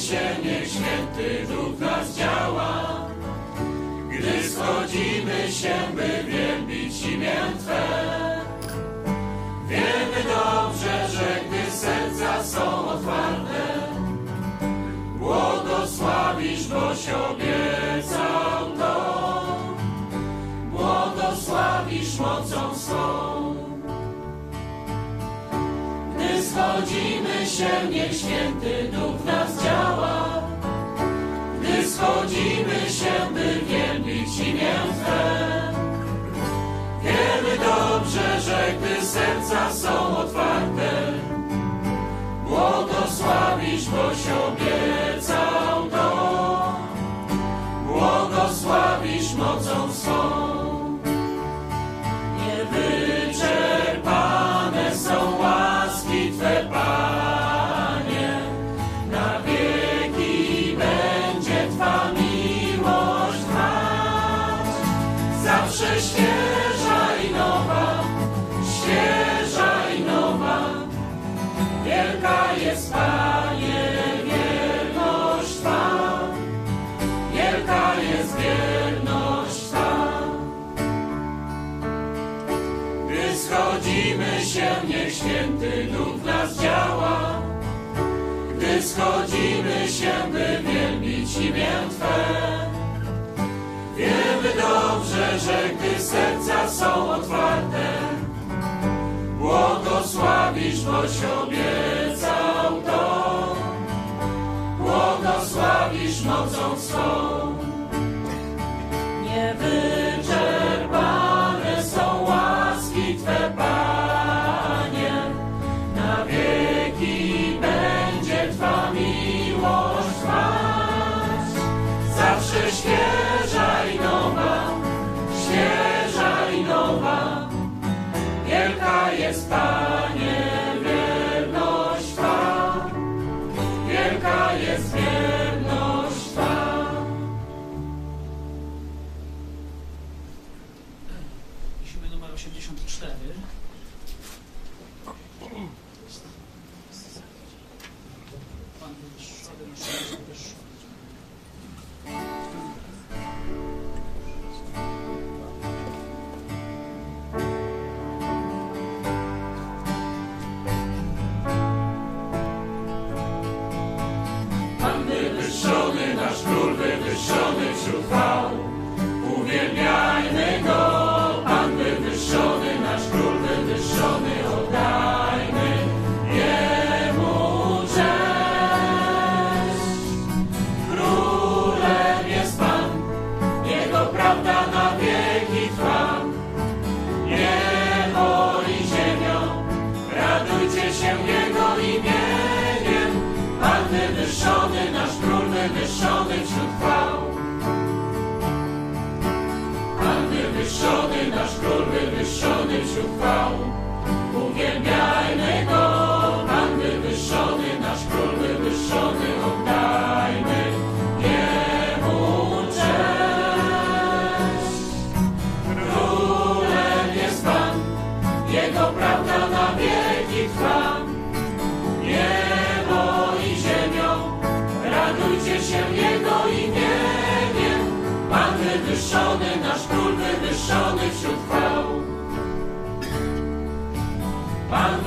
się, niech święty duch nas działa. Gdy schodzimy się, by wielbić imię Twe. Wiemy dobrze, że gdy serca są otwarte, błogosławisz, boś obiecał Gdy schodzimy się, niech święty duch nas działa. Gdy schodzimy się, by wielbić imię Twe. Wiemy dobrze, że gdy serca są otwarte, błogosławisz, boś obiecał to. Błogosławisz mocą swą. Się, niech święty duch nas działa. Gdy schodzimy się, by wielbić imię Twe. Wiemy dobrze, że gdy serca są otwarte, błogosławisz, boś obiecał świeża i nowa, świeża i nowa. Wielka jest, Panie, wywyższony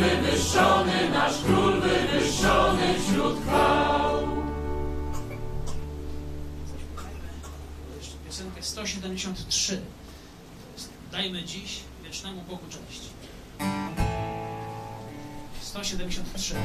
wywyższony, nasz król wywyższony wśród chwał. Jeszcze Piosenkę 173. To jest Dajmy dziś wiecznemu Bogu cześć. 173.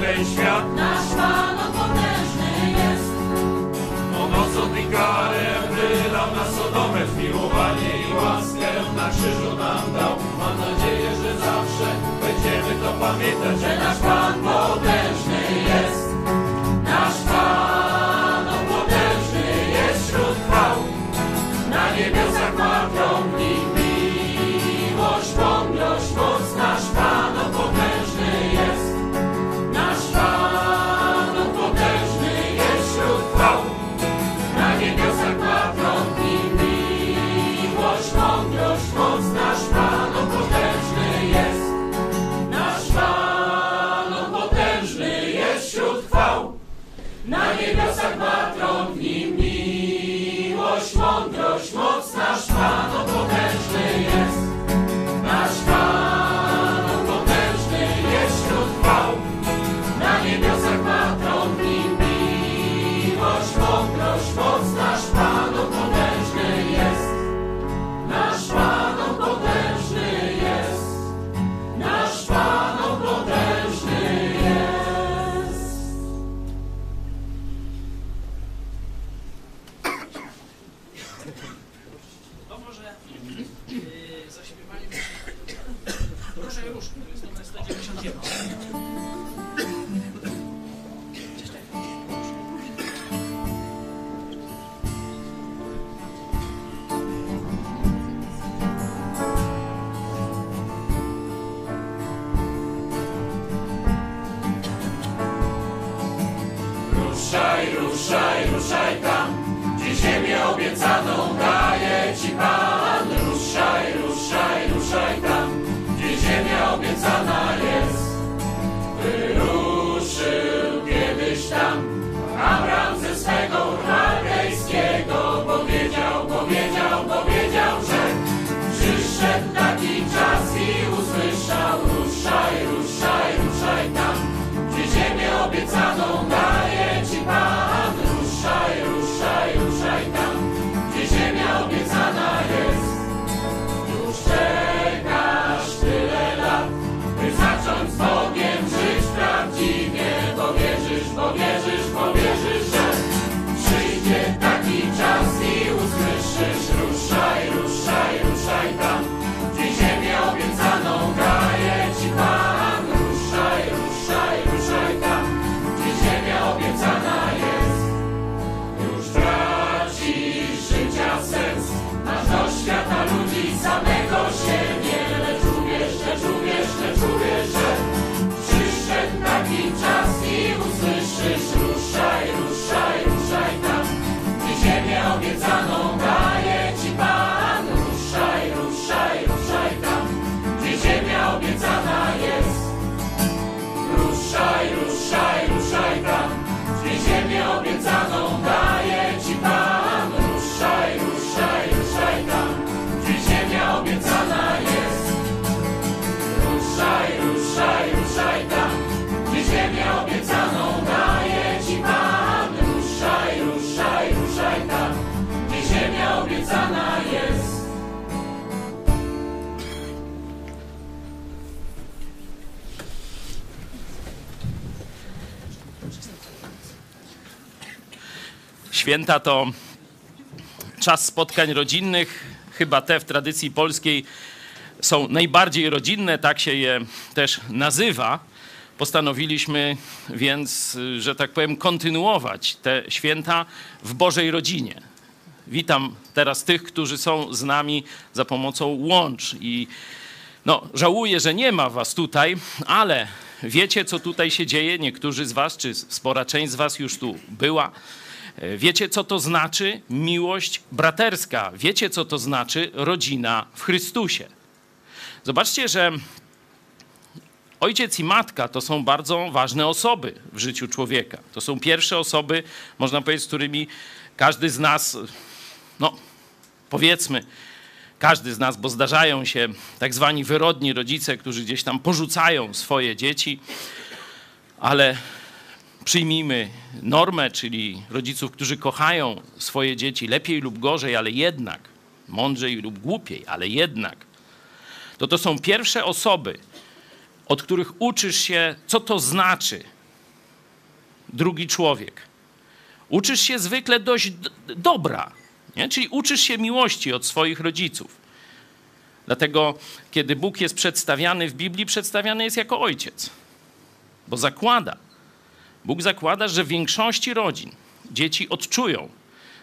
ten świat. Nasz Pan on potężny jest. On osąd i karę wylał na Sodomę, zmiłowanie i łaskę na krzyżu nam dał. Mam nadzieję, że zawsze będziemy to pamiętać, że nasz Pan potężny Święta to czas spotkań rodzinnych, chyba te w tradycji polskiej są najbardziej rodzinne, tak się je też nazywa. Postanowiliśmy więc, że tak powiem, kontynuować te święta w Bożej rodzinie. Witam teraz tych, którzy są z nami za pomocą łącz i no, żałuję, że nie ma was tutaj, ale wiecie, co tutaj się dzieje. Niektórzy z was, czy spora część z was już tu była. Wiecie, co to znaczy miłość braterska. Wiecie, co to znaczy rodzina w Chrystusie. Zobaczcie, że ojciec i matka to są bardzo ważne osoby w życiu człowieka. To są pierwsze osoby, można powiedzieć, z którymi każdy z nas, no powiedzmy, każdy z nas, bo zdarzają się tak zwani wyrodni rodzice, którzy gdzieś tam porzucają swoje dzieci, ale przyjmijmy normę, czyli rodziców, którzy kochają swoje dzieci lepiej lub gorzej, ale jednak, mądrzej lub głupiej, ale jednak, to to są pierwsze osoby, od których uczysz się, co to znaczy drugi człowiek. Uczysz się zwykle dość dobra, nie? czyli uczysz się miłości od swoich rodziców. Dlatego, kiedy Bóg jest przedstawiany w Biblii, przedstawiany jest jako ojciec, bo zakłada, Bóg zakłada, że w większości rodzin dzieci odczują,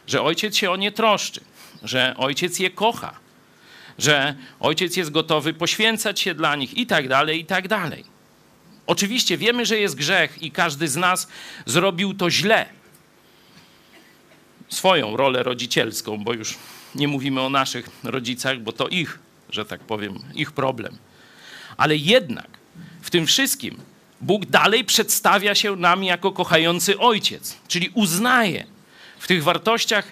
że ojciec się o nie troszczy, że ojciec je kocha, że ojciec jest gotowy poświęcać się dla nich i tak dalej, i tak dalej. Oczywiście wiemy, że jest grzech i każdy z nas zrobił to źle. Swoją rolę rodzicielską, bo już nie mówimy o naszych rodzicach, bo to ich, że tak powiem, ich problem. Ale jednak w tym wszystkim Bóg dalej przedstawia się nam jako kochający ojciec, czyli uznaje w tych wartościach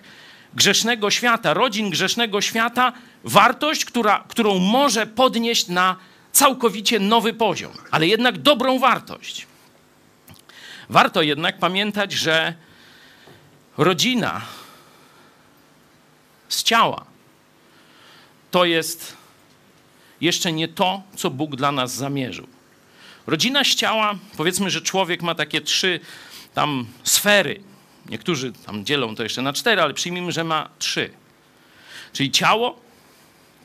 grzesznego świata, rodzin grzesznego świata, wartość, która, którą może podnieść na całkowicie nowy poziom, ale jednak dobrą wartość. Warto jednak pamiętać, że rodzina z ciała to jest jeszcze nie to, co Bóg dla nas zamierzył. Rodzina z ciała, powiedzmy, że człowiek ma takie trzy tam sfery. Niektórzy tam dzielą to jeszcze na cztery, ale przyjmijmy, że ma trzy. Czyli ciało,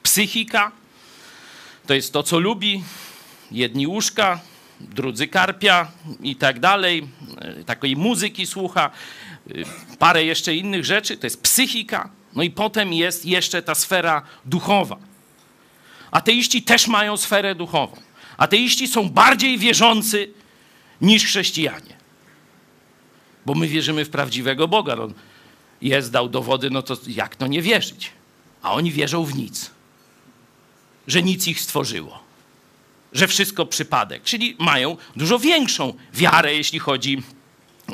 psychika, to jest to, co lubi. Jedni łóżka, drudzy karpia i tak dalej. Takiej muzyki słucha. Parę jeszcze innych rzeczy. To jest psychika. No i potem jest jeszcze ta sfera duchowa. Ateiści też mają sferę duchową. Ateiści są bardziej wierzący niż chrześcijanie. Bo my wierzymy w prawdziwego Boga. No, jest, dał dowody, no to jak to nie wierzyć? A oni wierzą w nic. Że nic ich stworzyło. Że wszystko przypadek. Czyli mają dużo większą wiarę, jeśli chodzi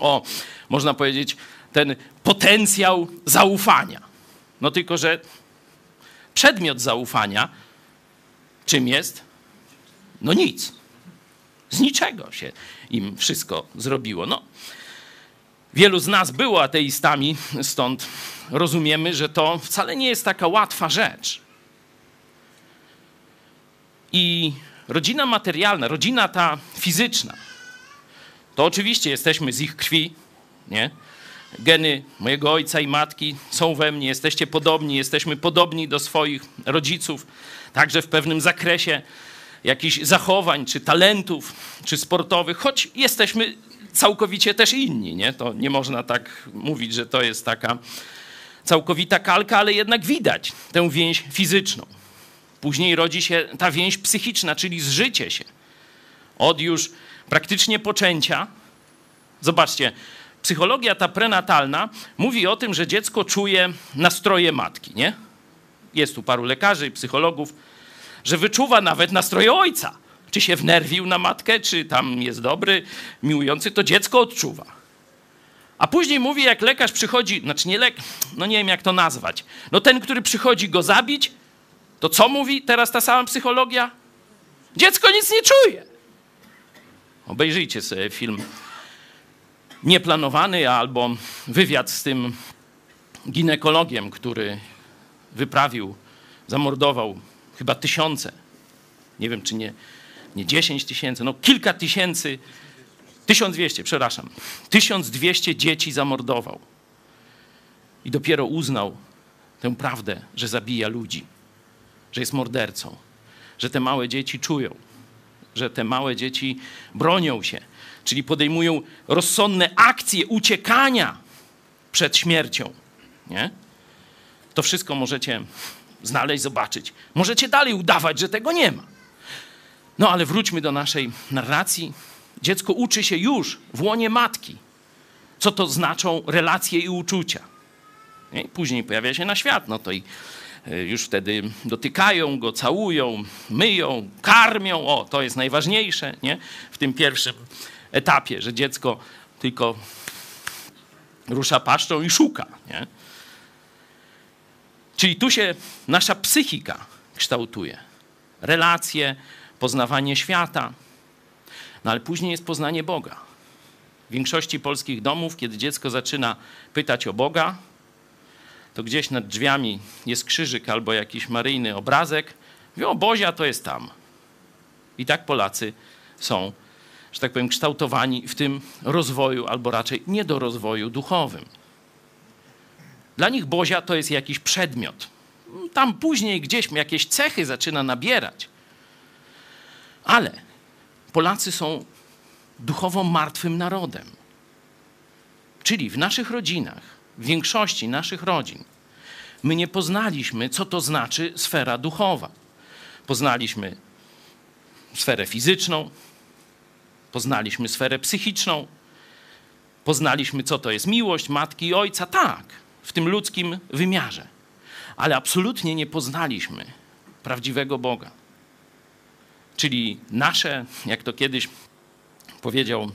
o, można powiedzieć, ten potencjał zaufania. No tylko, że przedmiot zaufania czym jest? No nic. Z niczego się im wszystko zrobiło. No, wielu z nas było ateistami, stąd rozumiemy, że to wcale nie jest taka łatwa rzecz. I rodzina materialna, rodzina ta fizyczna, to oczywiście jesteśmy z ich krwi, nie? Geny mojego ojca i matki są we mnie, jesteście podobni, jesteśmy podobni do swoich rodziców, także w pewnym zakresie jakichś zachowań, czy talentów, czy sportowych, choć jesteśmy całkowicie też inni. Nie? To nie można tak mówić, że to jest taka całkowita kalka, ale jednak widać tę więź fizyczną. Później rodzi się ta więź psychiczna, czyli zżycie się. Od już praktycznie poczęcia. Zobaczcie, psychologia ta prenatalna mówi o tym, że dziecko czuje nastroje matki, nie? Jest tu paru lekarzy psychologów, że wyczuwa nawet nastroje ojca. Czy się wnerwił na matkę, czy tam jest dobry, miłujący, to dziecko odczuwa. A później mówi, jak lekarz przychodzi, znaczy nie lek, no nie wiem jak to nazwać, no ten, który przychodzi go zabić, to co mówi teraz ta sama psychologia? Dziecko nic nie czuje. Obejrzyjcie sobie film nieplanowany albo wywiad z tym ginekologiem, który wyprawił, zamordował chyba tysiące, nie wiem czy nie, nie 10 tysięcy, no kilka tysięcy, 1200, przepraszam, 1200 dzieci zamordował. I dopiero uznał tę prawdę, że zabija ludzi, że jest mordercą, że te małe dzieci czują, że te małe dzieci bronią się, czyli podejmują rozsądne akcje uciekania przed śmiercią. Nie? To wszystko możecie znaleźć, zobaczyć. Możecie dalej udawać, że tego nie ma. No ale wróćmy do naszej narracji. Dziecko uczy się już w łonie matki, co to znaczą relacje i uczucia. Nie? Później pojawia się na świat, no to i e, już wtedy dotykają go, całują, myją, karmią. O, to jest najważniejsze nie? w tym pierwszym etapie, że dziecko tylko rusza paszczą i szuka. Nie? Czyli tu się nasza psychika kształtuje. Relacje, poznawanie świata. No ale później jest poznanie Boga. W większości polskich domów, kiedy dziecko zaczyna pytać o Boga, to gdzieś nad drzwiami jest krzyżyk albo jakiś maryjny obrazek. Mówi, o Bozia to jest tam. I tak Polacy są, że tak powiem, kształtowani w tym rozwoju, albo raczej niedorozwoju duchowym. Dla nich Bozia to jest jakiś przedmiot. Tam później gdzieś jakieś cechy zaczyna nabierać. Ale Polacy są duchowo martwym narodem. Czyli w naszych rodzinach, w większości naszych rodzin, my nie poznaliśmy, co to znaczy sfera duchowa. Poznaliśmy sferę fizyczną, poznaliśmy sferę psychiczną, poznaliśmy, co to jest miłość matki i ojca, tak, w tym ludzkim wymiarze. Ale absolutnie nie poznaliśmy prawdziwego Boga. Czyli nasze, jak to kiedyś powiedział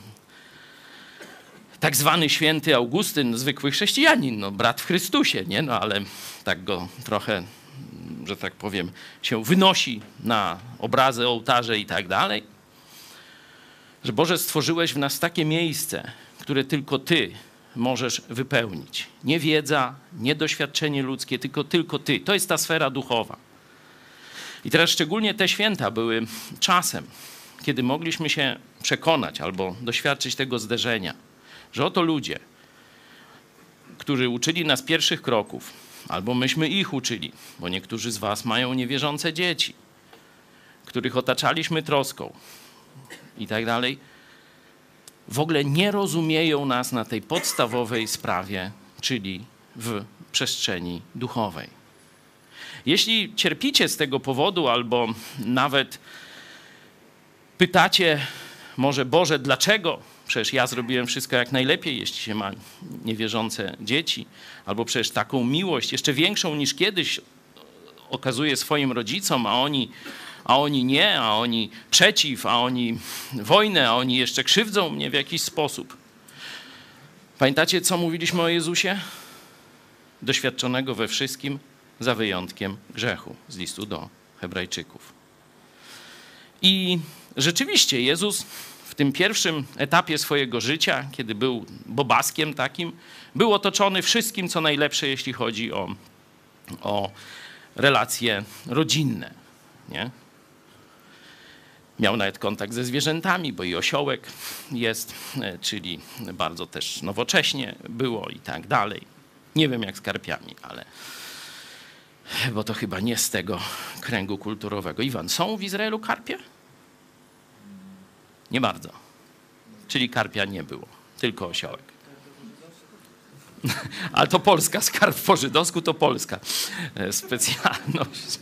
tak zwany święty Augustyn, zwykły chrześcijanin, no, brat w Chrystusie, nie? No, ale tak go trochę, że tak powiem, się wynosi na obrazy, ołtarze i tak dalej. Że Boże, stworzyłeś w nas takie miejsce, które tylko Ty możesz wypełnić. Nie wiedza, nie doświadczenie ludzkie, tylko tylko Ty. To jest ta sfera duchowa. I teraz szczególnie te święta były czasem, kiedy mogliśmy się przekonać albo doświadczyć tego zderzenia, że oto ludzie, którzy uczyli nas pierwszych kroków, albo myśmy ich uczyli, bo niektórzy z Was mają niewierzące dzieci, których otaczaliśmy troską i tak dalej, w ogóle nie rozumieją nas na tej podstawowej sprawie, czyli w przestrzeni duchowej. Jeśli cierpicie z tego powodu, albo nawet pytacie, może Boże, dlaczego? Przecież ja zrobiłem wszystko jak najlepiej, jeśli się ma niewierzące dzieci, albo przecież taką miłość, jeszcze większą niż kiedyś, okazuje swoim rodzicom, a oni, a oni nie, a oni przeciw, a oni wojnę, a oni jeszcze krzywdzą mnie w jakiś sposób. Pamiętacie, co mówiliśmy o Jezusie? Doświadczonego we wszystkim, za wyjątkiem grzechu z listu do Hebrajczyków. I rzeczywiście Jezus w tym pierwszym etapie swojego życia, kiedy był bobaskiem takim, był otoczony wszystkim, co najlepsze, jeśli chodzi o, o relacje rodzinne. Nie? Miał nawet kontakt ze zwierzętami, bo i osiołek jest, e, czyli bardzo też nowocześnie było i tak dalej. Nie wiem jak z karpiami, ale bo to chyba nie z tego kręgu kulturowego. Iwan, są w Izraelu karpie? Nie bardzo. Czyli karpia nie było, tylko osiołek. Ale to polska, skarb po żydowsku to polska e, specjalność.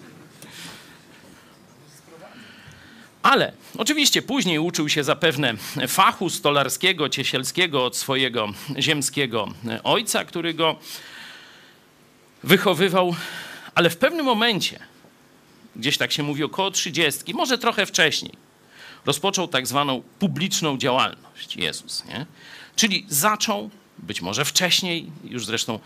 Ale oczywiście później uczył się zapewne fachu stolarskiego, ciesielskiego od swojego ziemskiego ojca, który go wychowywał, ale w pewnym momencie, gdzieś tak się mówi około trzydziestki, może trochę wcześniej, rozpoczął tak zwaną publiczną działalność Jezus. Nie? Czyli zaczął, być może wcześniej, już zresztą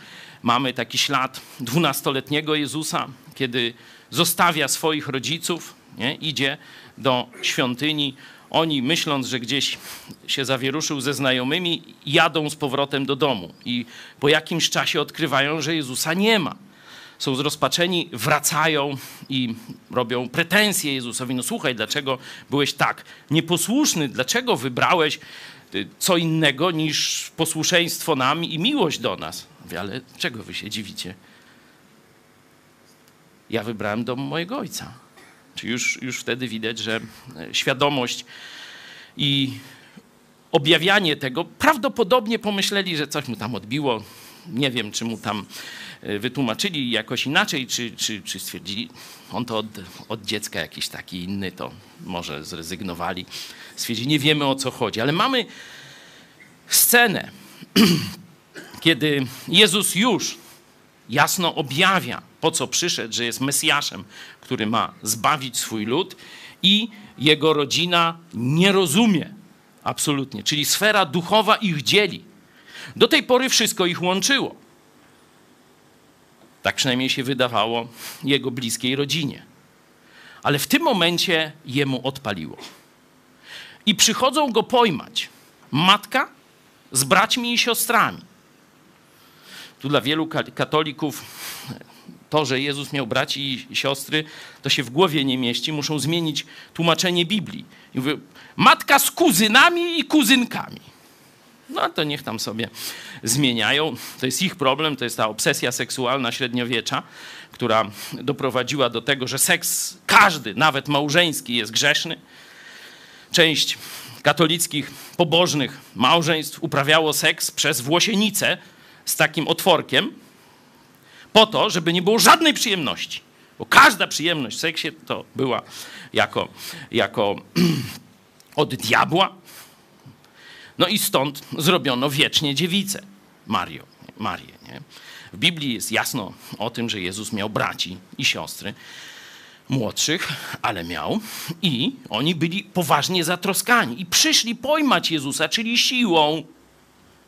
mamy taki ślad dwunastoletniego Jezusa, kiedy zostawia swoich rodziców, nie? idzie do świątyni. Oni, myśląc, że gdzieś się zawieruszył ze znajomymi, jadą z powrotem do domu i po jakimś czasie odkrywają, że Jezusa nie ma są zrozpaczeni, wracają i robią pretensje Jezusowi. No słuchaj, dlaczego byłeś tak nieposłuszny? Dlaczego wybrałeś y, co innego niż posłuszeństwo nam i miłość do nas? Mówię, ale czego wy się dziwicie? Ja wybrałem dom mojego ojca. Już, już wtedy widać, że e, świadomość i objawianie tego, prawdopodobnie pomyśleli, że coś mu tam odbiło. Nie wiem, czy mu tam e, wytłumaczyli jakoś inaczej, czy, czy, czy stwierdzili, on to od, od dziecka jakiś taki inny, to może zrezygnowali. Stwierdzili, nie wiemy o co chodzi, ale mamy scenę, kiedy Jezus już jasno objawia, po co przyszedł, że jest Mesjaszem, który ma zbawić swój lud i jego rodzina nie rozumie absolutnie, czyli sfera duchowa ich dzieli. Do tej pory wszystko ich łączyło. Tak przynajmniej się wydawało jego bliskiej rodzinie. Ale w tym momencie jemu odpaliło. I przychodzą go pojmać matka z braćmi i siostrami. Tu dla wielu katolików to, że Jezus miał braci i siostry, to się w głowie nie mieści. Muszą zmienić tłumaczenie Biblii. I mówię, matka z kuzynami i kuzynkami. No to niech tam sobie zmieniają. To jest ich problem, to jest ta obsesja seksualna średniowiecza, która doprowadziła do tego, że seks każdy, nawet małżeński, jest grzeszny. Część katolickich, pobożnych małżeństw uprawiało seks przez włosienicę z takim otworkiem, po to, żeby nie było żadnej przyjemności. Bo każda przyjemność w seksie to była jako, jako od diabła. No i stąd zrobiono wiecznie dziewicę, Mario, Marię. Nie? W Biblii jest jasno o tym, że Jezus miał braci i siostry młodszych, ale miał i oni byli poważnie zatroskani i przyszli pojmać Jezusa, czyli siłą.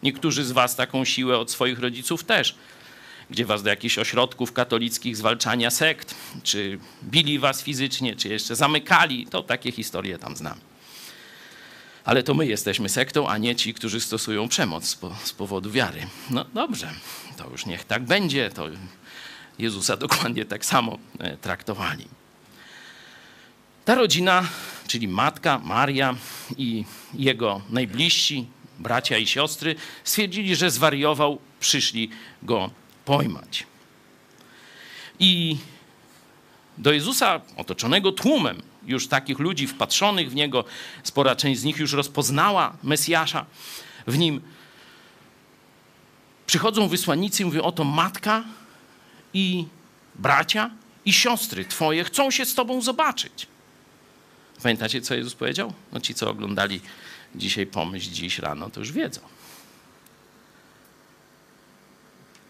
Niektórzy z was taką siłę od swoich rodziców też gdzie was do jakichś ośrodków katolickich zwalczania sekt, czy bili was fizycznie, czy jeszcze zamykali, to takie historie tam znam. Ale to my jesteśmy sektą, a nie ci, którzy stosują przemoc z powodu wiary. No dobrze, to już niech tak będzie, to Jezusa dokładnie tak samo e, traktowali. Ta rodzina, czyli matka, Maria i jego najbliżsi, bracia i siostry, stwierdzili, że zwariował, przyszli go pojmać. I do Jezusa, otoczonego tłumem, już takich ludzi wpatrzonych w Niego, spora część z nich już rozpoznała Mesjasza w Nim. Przychodzą wysłannicy i mówią, oto matka i bracia i siostry Twoje chcą się z Tobą zobaczyć. Pamiętacie, co Jezus powiedział? No ci, co oglądali dzisiaj pomyśl, dziś rano, to już wiedzą.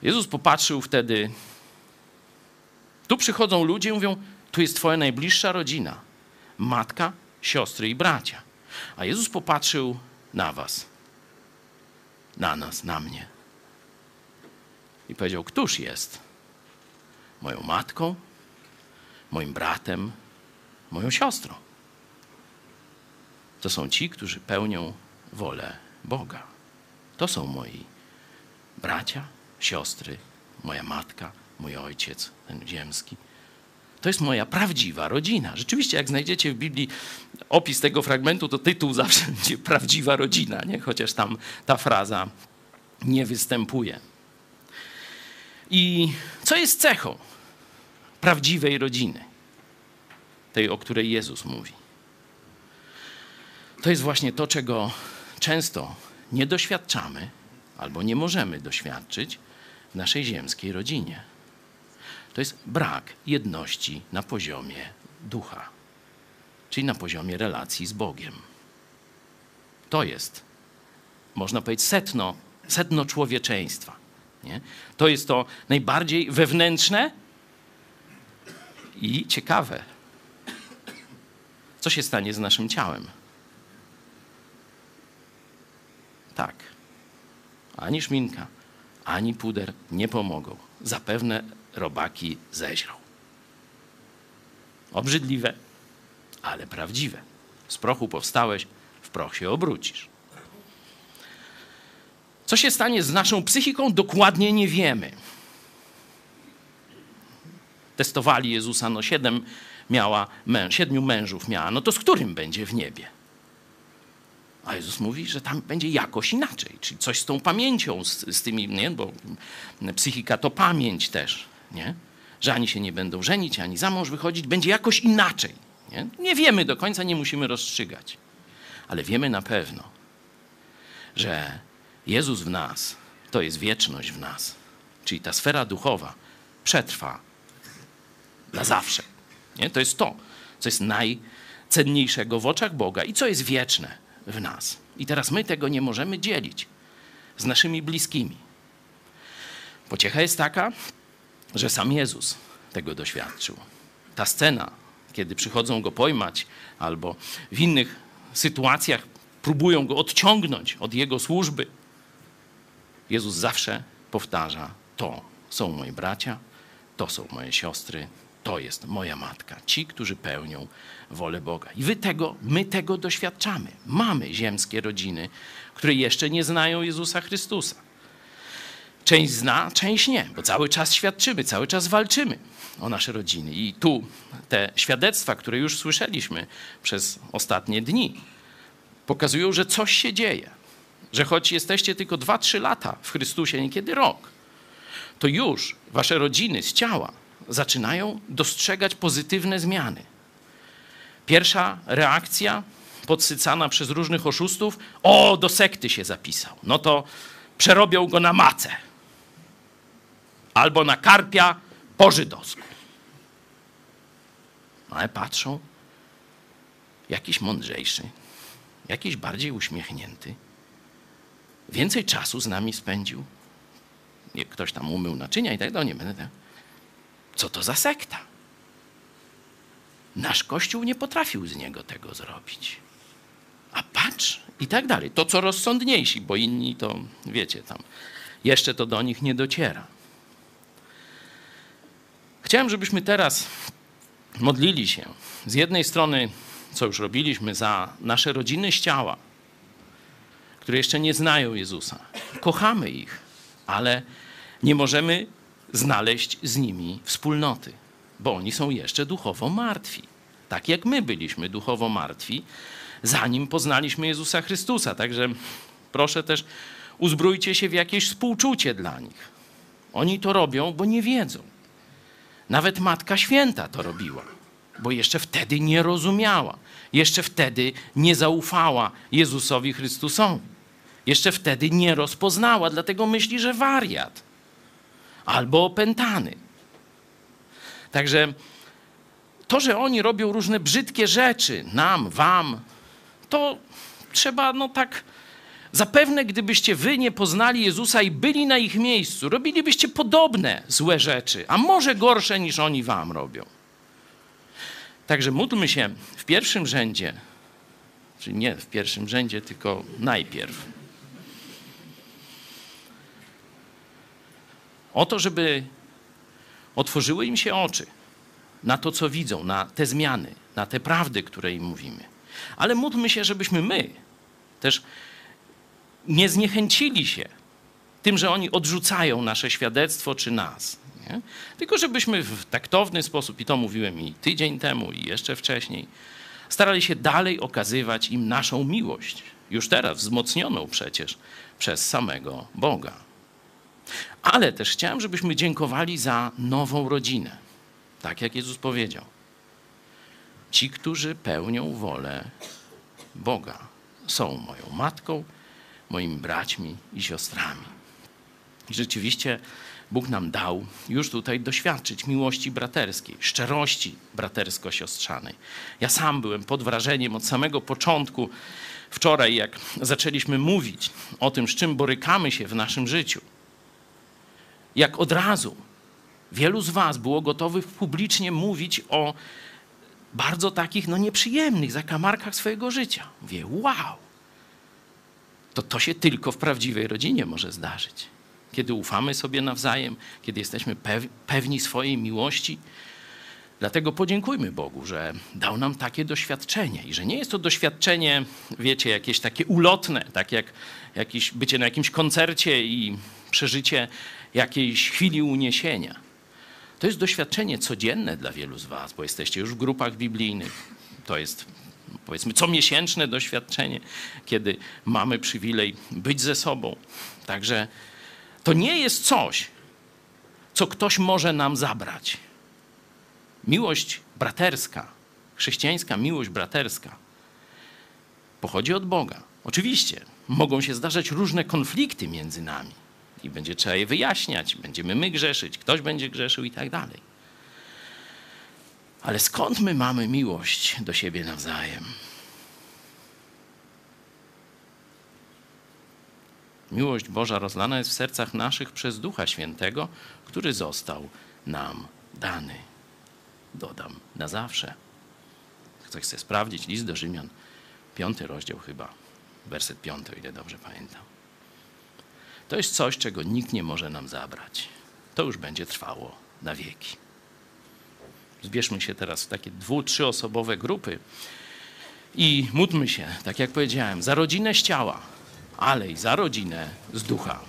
Jezus popatrzył wtedy. Tu przychodzą ludzie i mówią: Tu jest Twoja najbliższa rodzina, matka, siostry i bracia. A Jezus popatrzył na Was, na nas, na mnie. I powiedział: Któż jest moją matką, moim bratem, moją siostrą? To są ci, którzy pełnią wolę Boga. To są moi bracia, siostry, moja matka, mój ojciec, ten ziemski. To jest moja prawdziwa rodzina. Rzeczywiście, jak znajdziecie w Biblii opis tego fragmentu, to tytuł zawsze będzie prawdziwa rodzina, nie? chociaż tam ta fraza nie występuje. I co jest cechą prawdziwej rodziny, tej, o której Jezus mówi? To jest właśnie to, czego często nie doświadczamy albo nie możemy doświadczyć, naszej ziemskiej rodzinie. To jest brak jedności na poziomie ducha, czyli na poziomie relacji z Bogiem. To jest, można powiedzieć, setno, setno człowieczeństwa. Nie? To jest to najbardziej wewnętrzne i ciekawe. Co się stanie z naszym ciałem? Tak. Ani szminka, ani puder nie pomogą. Zapewne robaki zeźrą. Obrzydliwe, ale prawdziwe. Z prochu powstałeś, w proch się obrócisz. Co się stanie z naszą psychiką, dokładnie nie wiemy. Testowali Jezusa, no siedem miała, siedmiu mężów miała, no to z którym będzie w niebie? A Jezus mówi, że tam będzie jakoś inaczej, czyli coś z tą pamięcią, z, z tymi, nie? bo psychika to pamięć też, nie? że ani się nie będą żenić, ani za mąż wychodzić, będzie jakoś inaczej. Nie? nie wiemy do końca, nie musimy rozstrzygać, ale wiemy na pewno, że Jezus w nas to jest wieczność w nas, czyli ta sfera duchowa przetrwa na zawsze. Nie? To jest to, co jest najcenniejszego w oczach Boga i co jest wieczne w nas. I teraz my tego nie możemy dzielić z naszymi bliskimi. Pociecha jest taka, że sam Jezus tego doświadczył. Ta scena, kiedy przychodzą go pojmać, albo w innych sytuacjach próbują go odciągnąć od jego służby, Jezus zawsze powtarza: To są moi bracia, to są moje siostry, to jest moja matka. Ci, którzy pełnią wolę Boga. I wy tego, my tego doświadczamy. Mamy ziemskie rodziny, które jeszcze nie znają Jezusa Chrystusa. Część zna, część nie, bo cały czas świadczymy, cały czas walczymy o nasze rodziny. I tu te świadectwa, które już słyszeliśmy przez ostatnie dni, pokazują, że coś się dzieje. Że choć jesteście tylko 2-3 lata w Chrystusie, niekiedy rok, to już wasze rodziny z ciała zaczynają dostrzegać pozytywne zmiany. Pierwsza reakcja podsycana przez różnych oszustów: O, do sekty się zapisał. No to przerobią go na macę albo na karpia po żydowsku. Ale patrzą, jakiś mądrzejszy, jakiś bardziej uśmiechnięty, więcej czasu z nami spędził. Ktoś tam umył naczynia i tak dalej, nie będę. Co to za sekta? Nasz Kościół nie potrafił z niego tego zrobić. A patrz i tak dalej. To co rozsądniejsi, bo inni to, wiecie, tam jeszcze to do nich nie dociera. Chciałem, żebyśmy teraz modlili się z jednej strony, co już robiliśmy, za nasze rodziny z ciała, które jeszcze nie znają Jezusa. Kochamy ich, ale nie możemy znaleźć z nimi wspólnoty, bo oni są jeszcze duchowo martwi. Tak jak my byliśmy duchowo martwi, zanim poznaliśmy Jezusa Chrystusa. Także proszę też uzbrójcie się w jakieś współczucie dla nich. Oni to robią, bo nie wiedzą. Nawet Matka Święta to robiła, bo jeszcze wtedy nie rozumiała, jeszcze wtedy nie zaufała Jezusowi Chrystusowi, jeszcze wtedy nie rozpoznała, dlatego myśli, że wariat albo opętany. Także to, że oni robią różne brzydkie rzeczy nam, wam, to trzeba no tak. Zapewne, gdybyście wy nie poznali Jezusa i byli na ich miejscu, robilibyście podobne złe rzeczy, a może gorsze niż oni wam robią. Także módlmy się w pierwszym rzędzie, czyli nie w pierwszym rzędzie, tylko najpierw O to, żeby otworzyły im się oczy na to, co widzą, na te zmiany, na te prawdy, które im mówimy. Ale módlmy się, żebyśmy my też nie zniechęcili się tym, że oni odrzucają nasze świadectwo czy nas. Nie? Tylko żebyśmy w taktowny sposób, i to mówiłem i tydzień temu, i jeszcze wcześniej, starali się dalej okazywać im naszą miłość, już teraz wzmocnioną przecież przez samego Boga. Ale też chciałem, żebyśmy dziękowali za nową rodzinę. Tak jak Jezus powiedział. Ci, którzy pełnią wolę Boga, są moją matką, moimi braćmi i siostrami. I rzeczywiście Bóg nam dał już tutaj doświadczyć miłości braterskiej, szczerości bratersko-siostrzanej. Ja sam byłem pod wrażeniem od samego początku, wczoraj, jak zaczęliśmy mówić o tym, z czym borykamy się w naszym życiu jak od razu wielu z Was było gotowych publicznie mówić o bardzo takich no, nieprzyjemnych zakamarkach swojego życia. Mówię, wow, to to się tylko w prawdziwej rodzinie może zdarzyć. Kiedy ufamy sobie nawzajem, kiedy jesteśmy pewni swojej miłości. Dlatego podziękujmy Bogu, że dał nam takie doświadczenie i że nie jest to doświadczenie, wiecie, jakieś takie ulotne, tak jak jakieś bycie na jakimś koncercie i przeżycie jakiejś chwili uniesienia. To jest doświadczenie codzienne dla wielu z Was, bo jesteście już w grupach biblijnych. To jest powiedzmy comiesięczne doświadczenie, kiedy mamy przywilej być ze sobą. Także to nie jest coś, co ktoś może nam zabrać. Miłość braterska, chrześcijańska miłość braterska pochodzi od Boga. Oczywiście mogą się zdarzać różne konflikty między nami i będzie trzeba je wyjaśniać. Będziemy my grzeszyć, ktoś będzie grzeszył i tak dalej. Ale skąd my mamy miłość do siebie nawzajem? Miłość Boża rozlana jest w sercach naszych przez Ducha Świętego, który został nam dany. Dodam na zawsze. Ktoś chce sprawdzić list do Rzymian, piąty rozdział chyba, werset piąty, o ile dobrze pamiętam. To jest coś, czego nikt nie może nam zabrać. To już będzie trwało na wieki. Zbierzmy się teraz w takie dwu-, trzyosobowe grupy i módlmy się, tak jak powiedziałem, za rodzinę z ciała, ale i za rodzinę z ducha.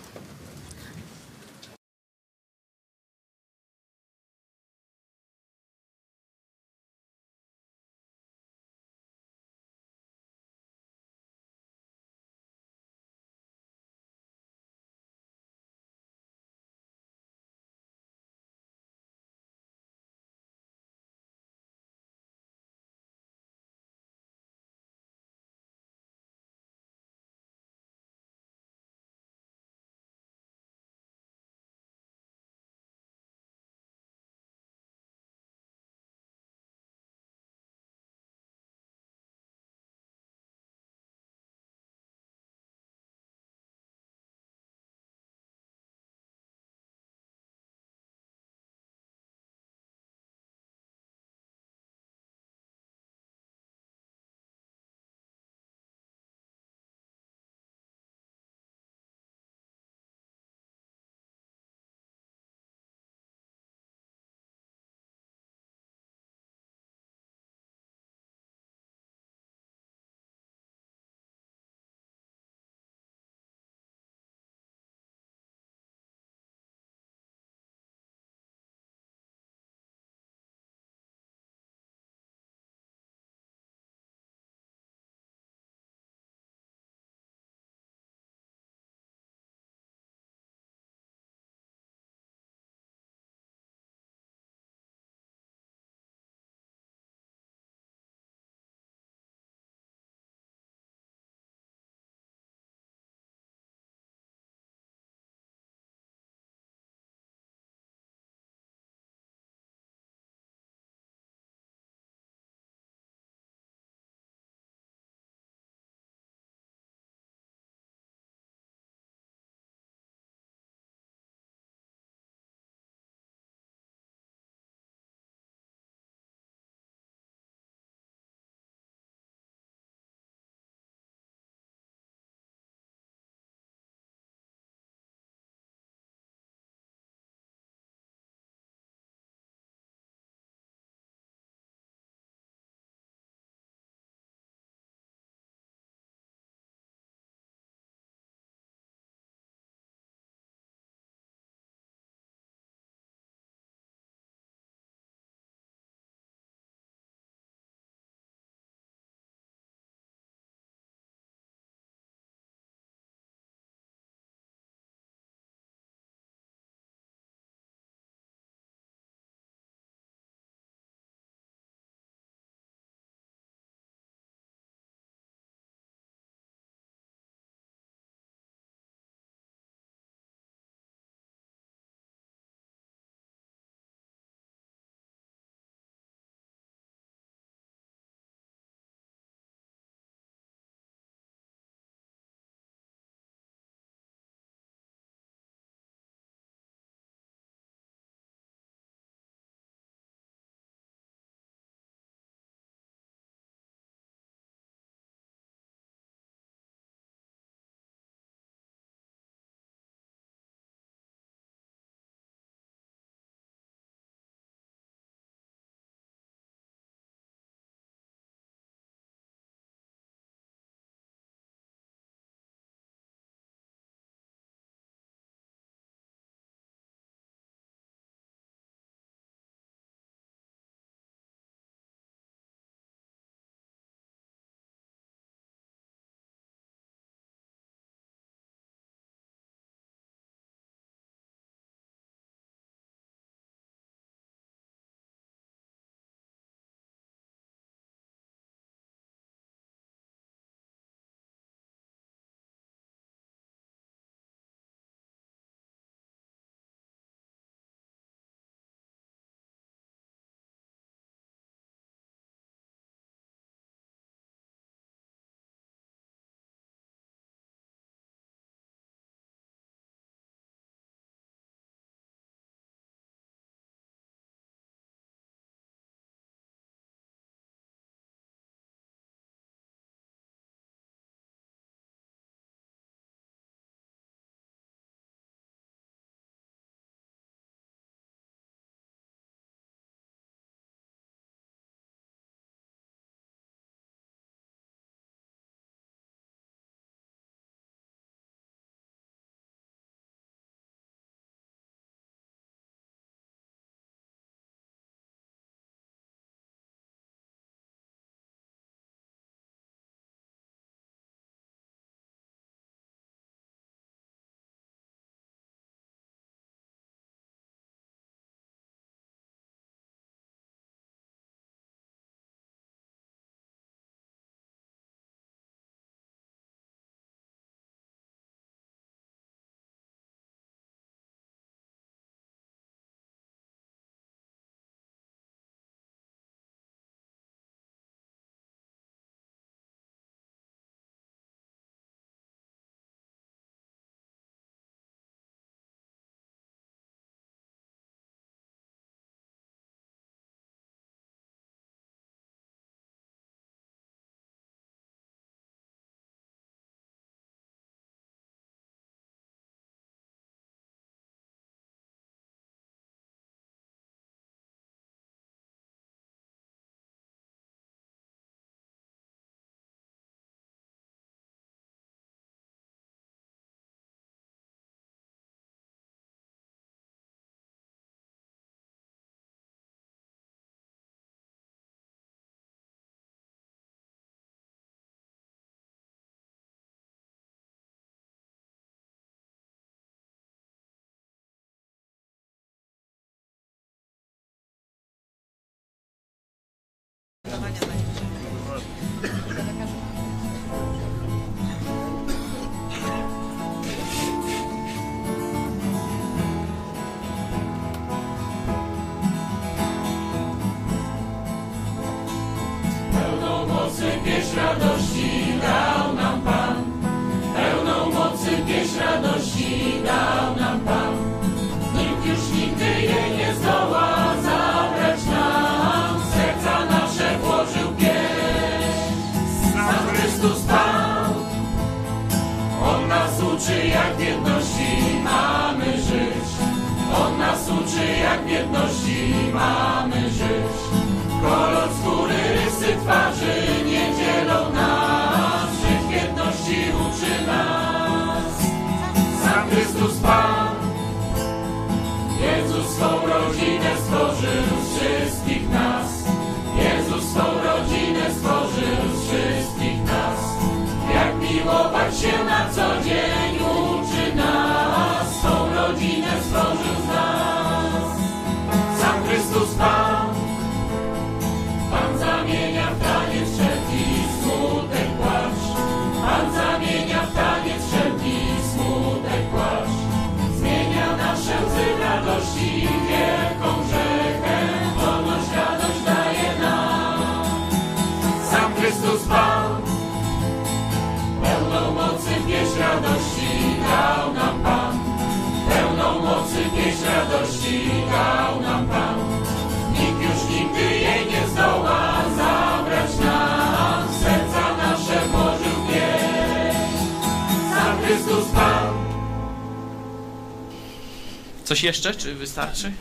Coś jeszcze, czy wystarczy?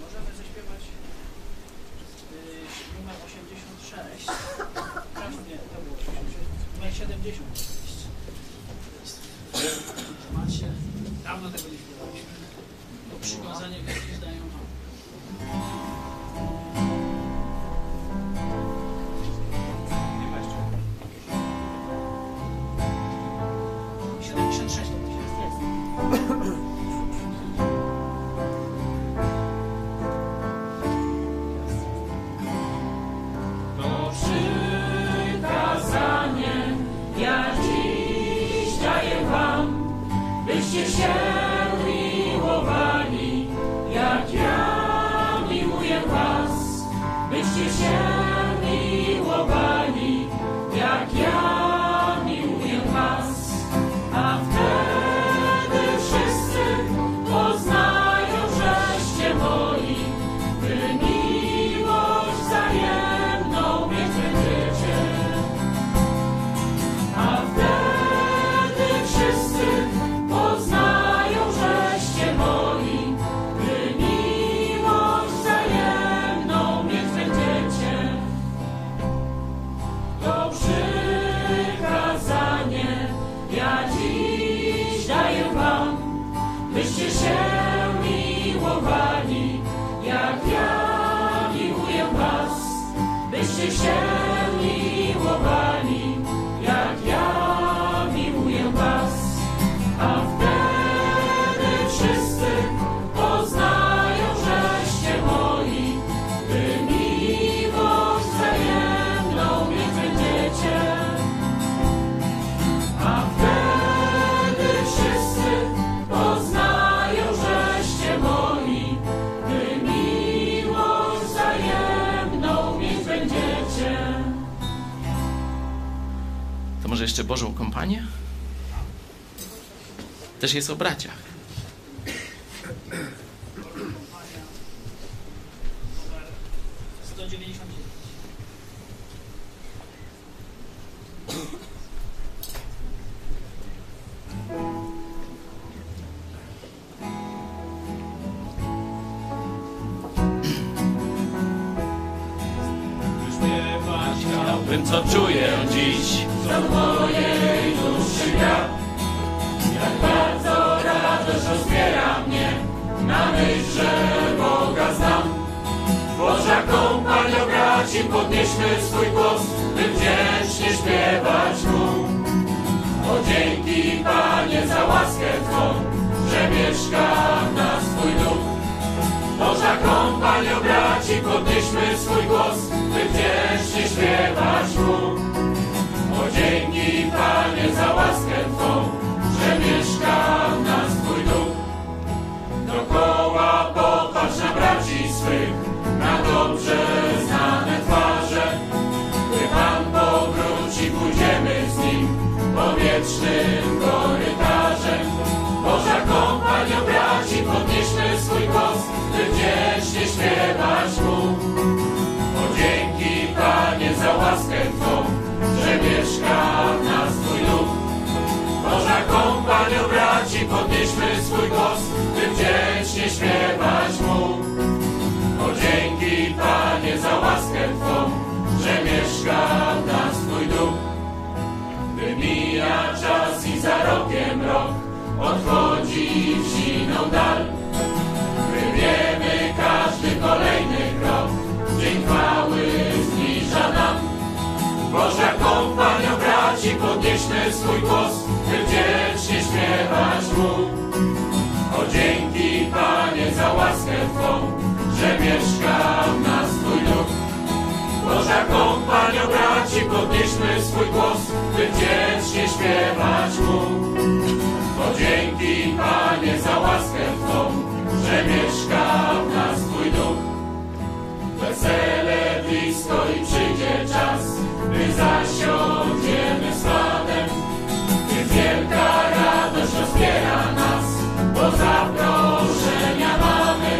Możemy zaśpiewać y, numer 86. Nie, to było 86. Numer 76. Macie, dawno tego nie śpiewaliśmy. To przykazanie wielkie dają wam. też jest o braciach. radośnie śpiewać mu. O dzięki Panie za łaskę Twą, że mieszka w nas Twój lud. Boża kompanią braci, podnieśmy swój głos, by wdzięcznie śpiewać mu. O dzięki Panie za łaskę Twą, że mieszka w nas Twój duch. Gdy mija czas i za rokiem rok, odchodzi w siną dal. My wiemy, kolejny krok, dzień chwały zbliża nam. Boża kompanio braci, podnieśmy swój głos, by wdzięcznie śpiewać Mu. O dzięki Panie za łaskę Twą, że mieszka w nas Twój duch. Boża kompanio braci, podnieśmy swój głos, by wdzięcznie śpiewać Mu. O dzięki Panie za łaskę Twą, że mieszka w nas Twój duch. Wesele blisko i przyjdzie czas, gdy zasiądziemy z Panem. Więc wielka radość rozbiera nas, bo zaproszenia mamy.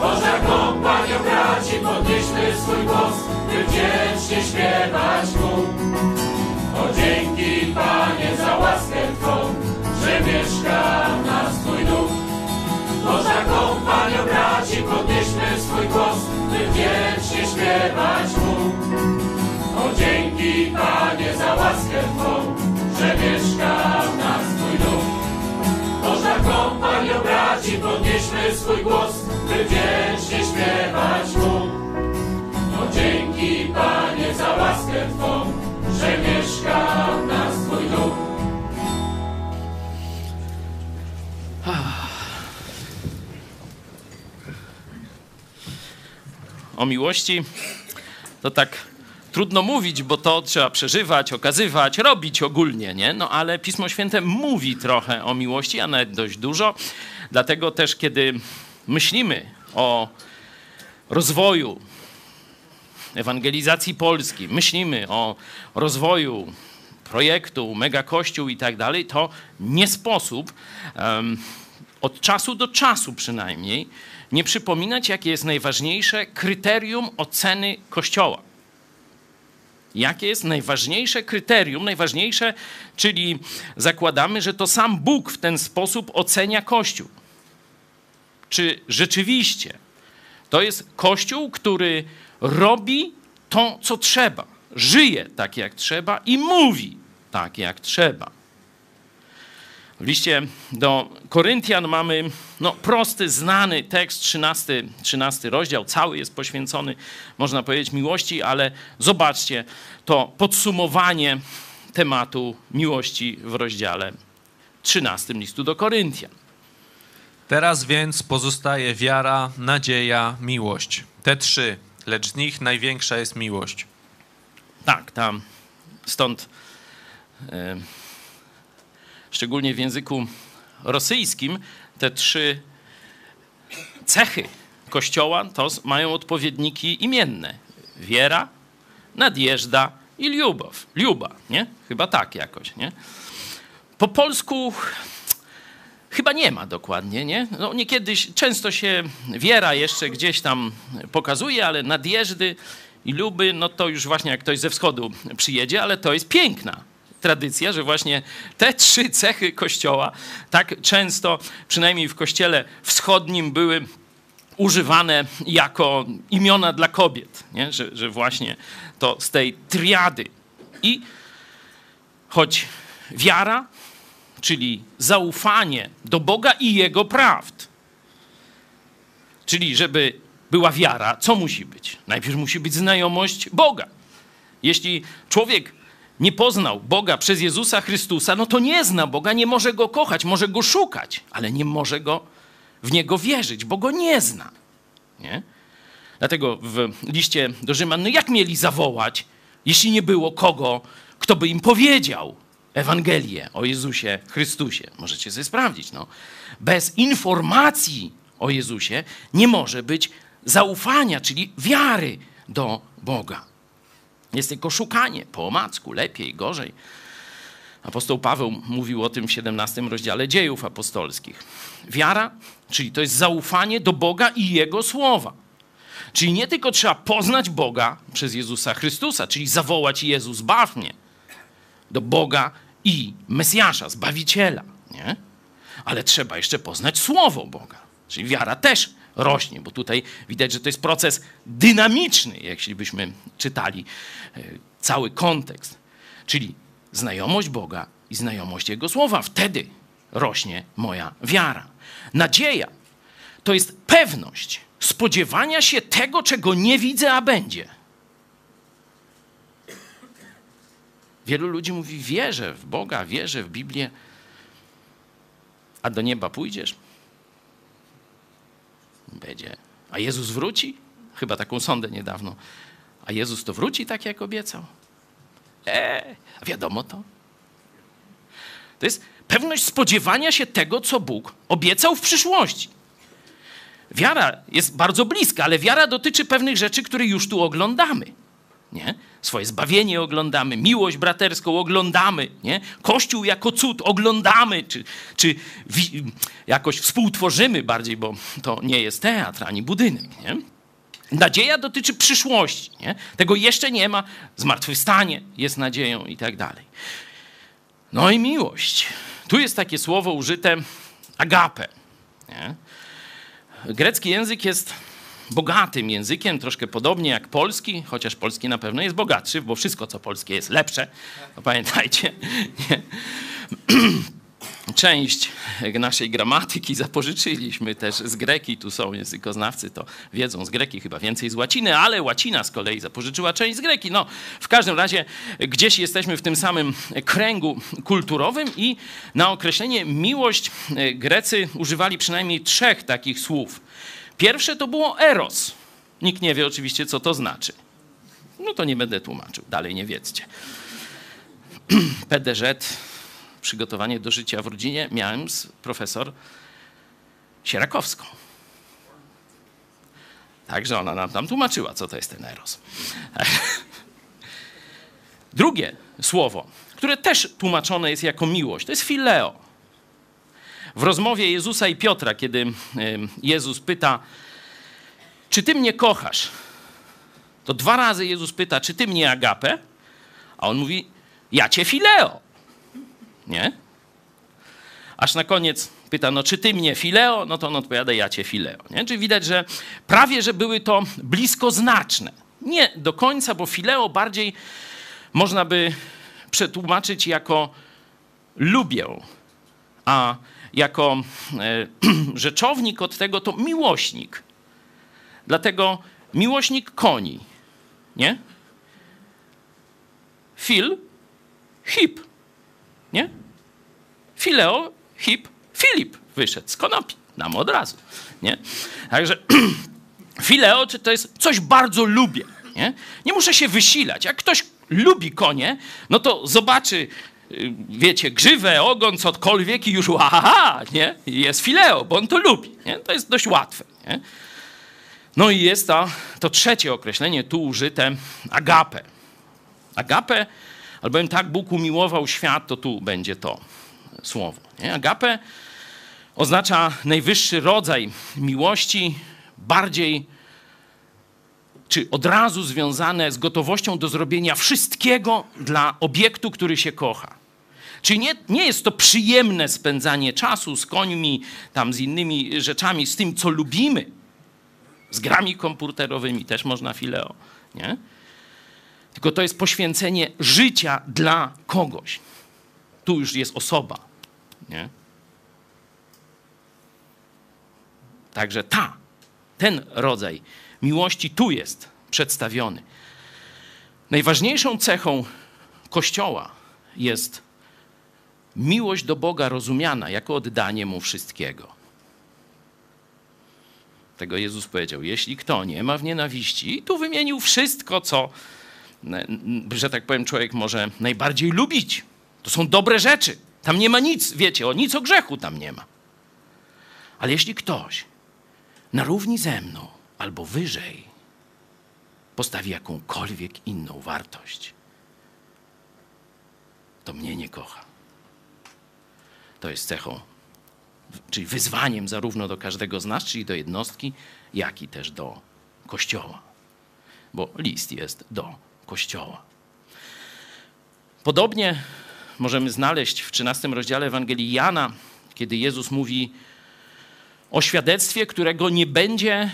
Boża kompanio braci, podnieśmy swój głos, by wdzięcznie śpiewać Mu. O dzięki Panie za łaskę Twą, że mieszka w nas Twój. Boża kompanio braci, podnieśmy swój głos, by wdzięcznie śpiewać Mu. O dzięki Panie za łaskę Twą, że mieszka w nas Twój duch. Boża kompanio braci, podnieśmy swój głos, by wdzięcznie śpiewać Mu. O dzięki Panie za łaskę Twą, że mieszka w nas Twój duch. O miłości to tak trudno mówić, bo to trzeba przeżywać, okazywać, robić ogólnie, nie? No ale Pismo Święte mówi trochę o miłości, a nawet dość dużo. Dlatego też, kiedy myślimy o rozwoju ewangelizacji Polski, myślimy o rozwoju projektu Mega Kościół i tak dalej, to nie sposób um, od czasu do czasu przynajmniej nie przypominać, jakie jest najważniejsze kryterium oceny Kościoła. Jakie jest najważniejsze kryterium, najważniejsze, czyli zakładamy, że to sam Bóg w ten sposób ocenia Kościół. Czy rzeczywiście to jest Kościół, który robi to, co trzeba, żyje tak, jak trzeba i mówi tak, jak trzeba. W liście do Koryntian mamy no, prosty, znany tekst, 13, 13 rozdział, cały jest poświęcony, można powiedzieć, miłości, ale zobaczcie to podsumowanie tematu miłości w rozdziale 13 listu do Koryntian. Teraz więc pozostaje wiara, nadzieja, miłość. Te trzy, lecz z nich największa jest miłość. Tak, tam stąd e, szczególnie w języku rosyjskim te trzy cechy Kościoła to mają odpowiedniki imienne. Wiera, nadjeżda i lubow. Luba, nie? Chyba tak jakoś, nie? Po polsku chyba nie ma dokładnie, nie? No niekiedyś, często się wiera jeszcze gdzieś tam pokazuje, ale nadjeżdy i luby, no to już właśnie jak ktoś ze wschodu przyjedzie, ale to jest piękna tradycja, że właśnie te trzy cechy Kościoła tak często, przynajmniej w Kościele wschodnim, były używane jako imiona dla kobiet, nie? Że, że właśnie to z tej triady. I choć wiara, czyli zaufanie do Boga i Jego prawd, czyli żeby była wiara, co musi być? Najpierw musi być znajomość Boga. Jeśli człowiek nie poznał Boga przez Jezusa Chrystusa, no to nie zna Boga, nie może go kochać, może go szukać, ale nie może go w niego wierzyć, bo go nie zna. Nie? Dlatego w liście do Rzyman, no jak mieli zawołać, jeśli nie było kogo, kto by im powiedział Ewangelię o Jezusie Chrystusie? Możecie sobie sprawdzić. No. Bez informacji o Jezusie nie może być zaufania, czyli wiary do Boga. Jest tylko szukanie po omacku, lepiej, gorzej. Apostoł Paweł mówił o tym w 17 rozdziale dziejów apostolskich. Wiara, czyli to jest zaufanie do Boga i Jego słowa. Czyli nie tylko trzeba poznać Boga przez Jezusa Chrystusa, czyli zawołać Jezus, zbaw mnie, do Boga i Mesjasza, Zbawiciela, nie? ale trzeba jeszcze poznać Słowo Boga. Czyli wiara też rośnie, bo tutaj widać, że to jest proces dynamiczny, jeśli byśmy czytali e, cały kontekst. Czyli znajomość Boga i znajomość Jego Słowa. Wtedy rośnie moja wiara. Nadzieja to jest pewność spodziewania się tego, czego nie widzę, a będzie. Wielu ludzi mówi: wierzę w Boga, wierzę w Biblię, a do nieba pójdziesz? Będzie. A Jezus wróci? Chyba taką sondę niedawno. A Jezus to wróci tak, jak obiecał? Eee, wiadomo to. To jest pewność spodziewania się tego, co Bóg obiecał w przyszłości. Wiara jest bardzo bliska, ale wiara dotyczy pewnych rzeczy, które już tu oglądamy. Nie? Swoje zbawienie oglądamy, miłość braterską oglądamy, nie? Kościół jako cud oglądamy, czy, czy wi- jakoś współtworzymy bardziej, bo to nie jest teatr ani budynek. Nie? Nadzieja dotyczy przyszłości. Nie? Tego jeszcze nie ma. Zmartwychwstanie jest nadzieją i tak dalej. No i miłość. Tu jest takie słowo użyte agape. Nie? Grecki język jest bogatym językiem, troszkę podobnie jak polski, chociaż polski na pewno jest bogatszy, bo wszystko, co polskie jest lepsze. To pamiętajcie. Część naszej gramatyki zapożyczyliśmy też z greki. Tu są językoznawcy, to wiedzą z greki chyba więcej z łaciny, ale łacina z kolei zapożyczyła część z greki. No, w każdym razie gdzieś jesteśmy w tym samym kręgu kulturowym i na określenie miłość e, Grecy używali przynajmniej trzech takich słów. Pierwsze to było eros. Nikt nie wie oczywiście, co to znaczy. No to nie będę tłumaczył, dalej nie wiedzcie. PDŻ, przygotowanie do życia w rodzinie, miałem z profesor Sierakowską. Także ona nam tam tłumaczyła, co to jest ten eros. Drugie słowo, które też tłumaczone jest jako miłość, to jest fileo. W rozmowie Jezusa i Piotra, kiedy Jezus pyta, czy ty mnie kochasz? To dwa razy Jezus pyta, czy ty mnie agapę? A on mówi, ja cię fileo. Nie? Aż na koniec pyta, no czy ty mnie fileo? No to on odpowiada, ja cię fileo. Nie? Czyli widać, że prawie, że były to bliskoznaczne. Nie do końca, bo fileo bardziej można by przetłumaczyć jako lubię, a jako e, rzeczownik od tego to miłośnik. Dlatego miłośnik koni, nie? Fil, hip, nie? Fileo, hip, Filip wyszedł z konopi, nam od razu, nie? Także fileo to jest coś bardzo lubię, nie? Nie muszę się wysilać. Jak ktoś lubi konie, no to zobaczy wiecie, grzywę, ogon, cokolwiek i już aha, nie? Jest fileo, bo on to lubi, nie? To jest dość łatwe, nie? No i jest to, to trzecie określenie tu użyte, agape. Agape, albowiem tak Bóg umiłował świat, to tu będzie to słowo. Nie? Agape oznacza najwyższy rodzaj miłości, bardziej czy od razu związane z gotowością do zrobienia wszystkiego dla obiektu, który się kocha. Czyli nie, nie jest to przyjemne spędzanie czasu z końmi, tam z innymi rzeczami, z tym, co lubimy. Z grami komputerowymi też można fileo, nie? Tylko to jest poświęcenie życia dla kogoś. Tu już jest osoba, nie? Także ta, ten rodzaj miłości tu jest przedstawiony. Najważniejszą cechą Kościoła jest miłość do Boga rozumiana jako oddanie Mu wszystkiego. Tego Jezus powiedział, jeśli kto nie ma w nienawiści, i tu wymienił wszystko, co, że tak powiem, człowiek może najbardziej lubić. To są dobre rzeczy. Tam nie ma nic, wiecie, o nic o grzechu tam nie ma. Ale jeśli ktoś na równi ze mną albo wyżej postawi jakąkolwiek inną wartość, to mnie nie kocha. To jest cechą, czyli wyzwaniem zarówno do każdego z nas, czyli do jednostki, jak i też do Kościoła. Bo list jest do Kościoła. Podobnie możemy znaleźć w 13 rozdziale Ewangelii Jana kiedy Jezus mówi o świadectwie, którego nie będzie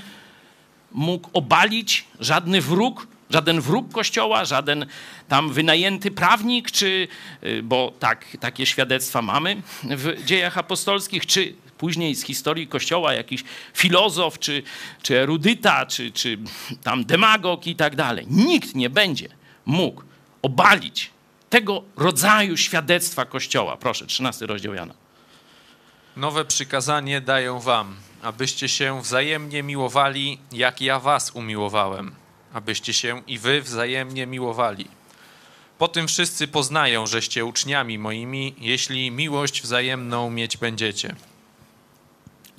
mógł obalić żadny wróg, żaden wróg Kościoła, żaden tam wynajęty prawnik, czy, y, bo tak, takie świadectwa mamy w dziejach apostolskich, czy później z historii Kościoła jakiś filozof, czy, czy erudyta, czy, czy tam demagog i tak dalej. Nikt nie będzie mógł obalić tego rodzaju świadectwa Kościoła. Proszę, 13 rozdział Jana. Nowe przykazanie daję wam, abyście się wzajemnie miłowali, jak ja was umiłowałem, abyście się i wy wzajemnie miłowali. Po tym wszyscy poznają, żeście uczniami moimi, jeśli miłość wzajemną mieć będziecie.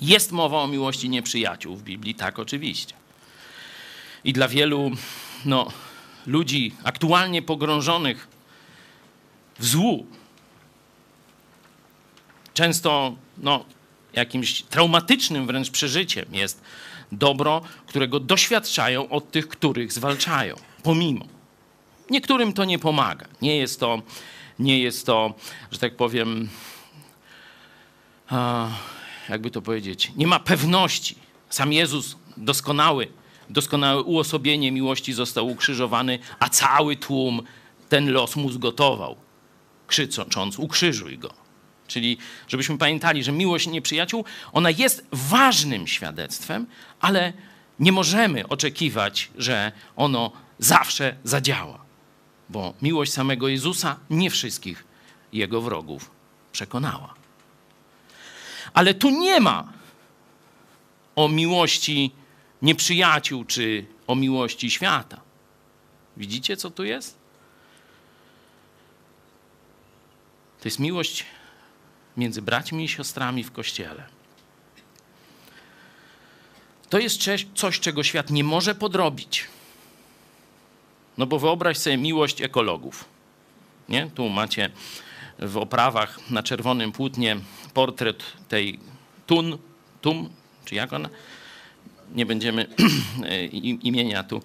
Jest mowa o miłości nieprzyjaciół w Biblii, tak oczywiście. I dla wielu no, ludzi aktualnie pogrążonych w złu, często no, jakimś traumatycznym wręcz przeżyciem jest dobro, którego doświadczają od tych, których zwalczają, pomimo. Niektórym to nie pomaga. Nie jest to, nie jest to że tak powiem, jakby to powiedzieć, nie ma pewności. Sam Jezus, doskonały, doskonałe uosobienie miłości został ukrzyżowany, a cały tłum ten los mu zgotował, krzycząc, ukrzyżuj go. Czyli żebyśmy pamiętali, że miłość nieprzyjaciół, ona jest ważnym świadectwem, ale nie możemy oczekiwać, że ono zawsze zadziała. Bo miłość samego Jezusa nie wszystkich jego wrogów przekonała. Ale tu nie ma o miłości nieprzyjaciół czy o miłości świata. Widzicie, co tu jest? To jest miłość między braćmi i siostrami w kościele. To jest coś, czego świat nie może podrobić. No bo wyobraź sobie miłość ekologów. Nie? Tu macie w oprawach na czerwonym płótnie portret tej Tun, Tum, czy jak ona? Nie będziemy imienia tu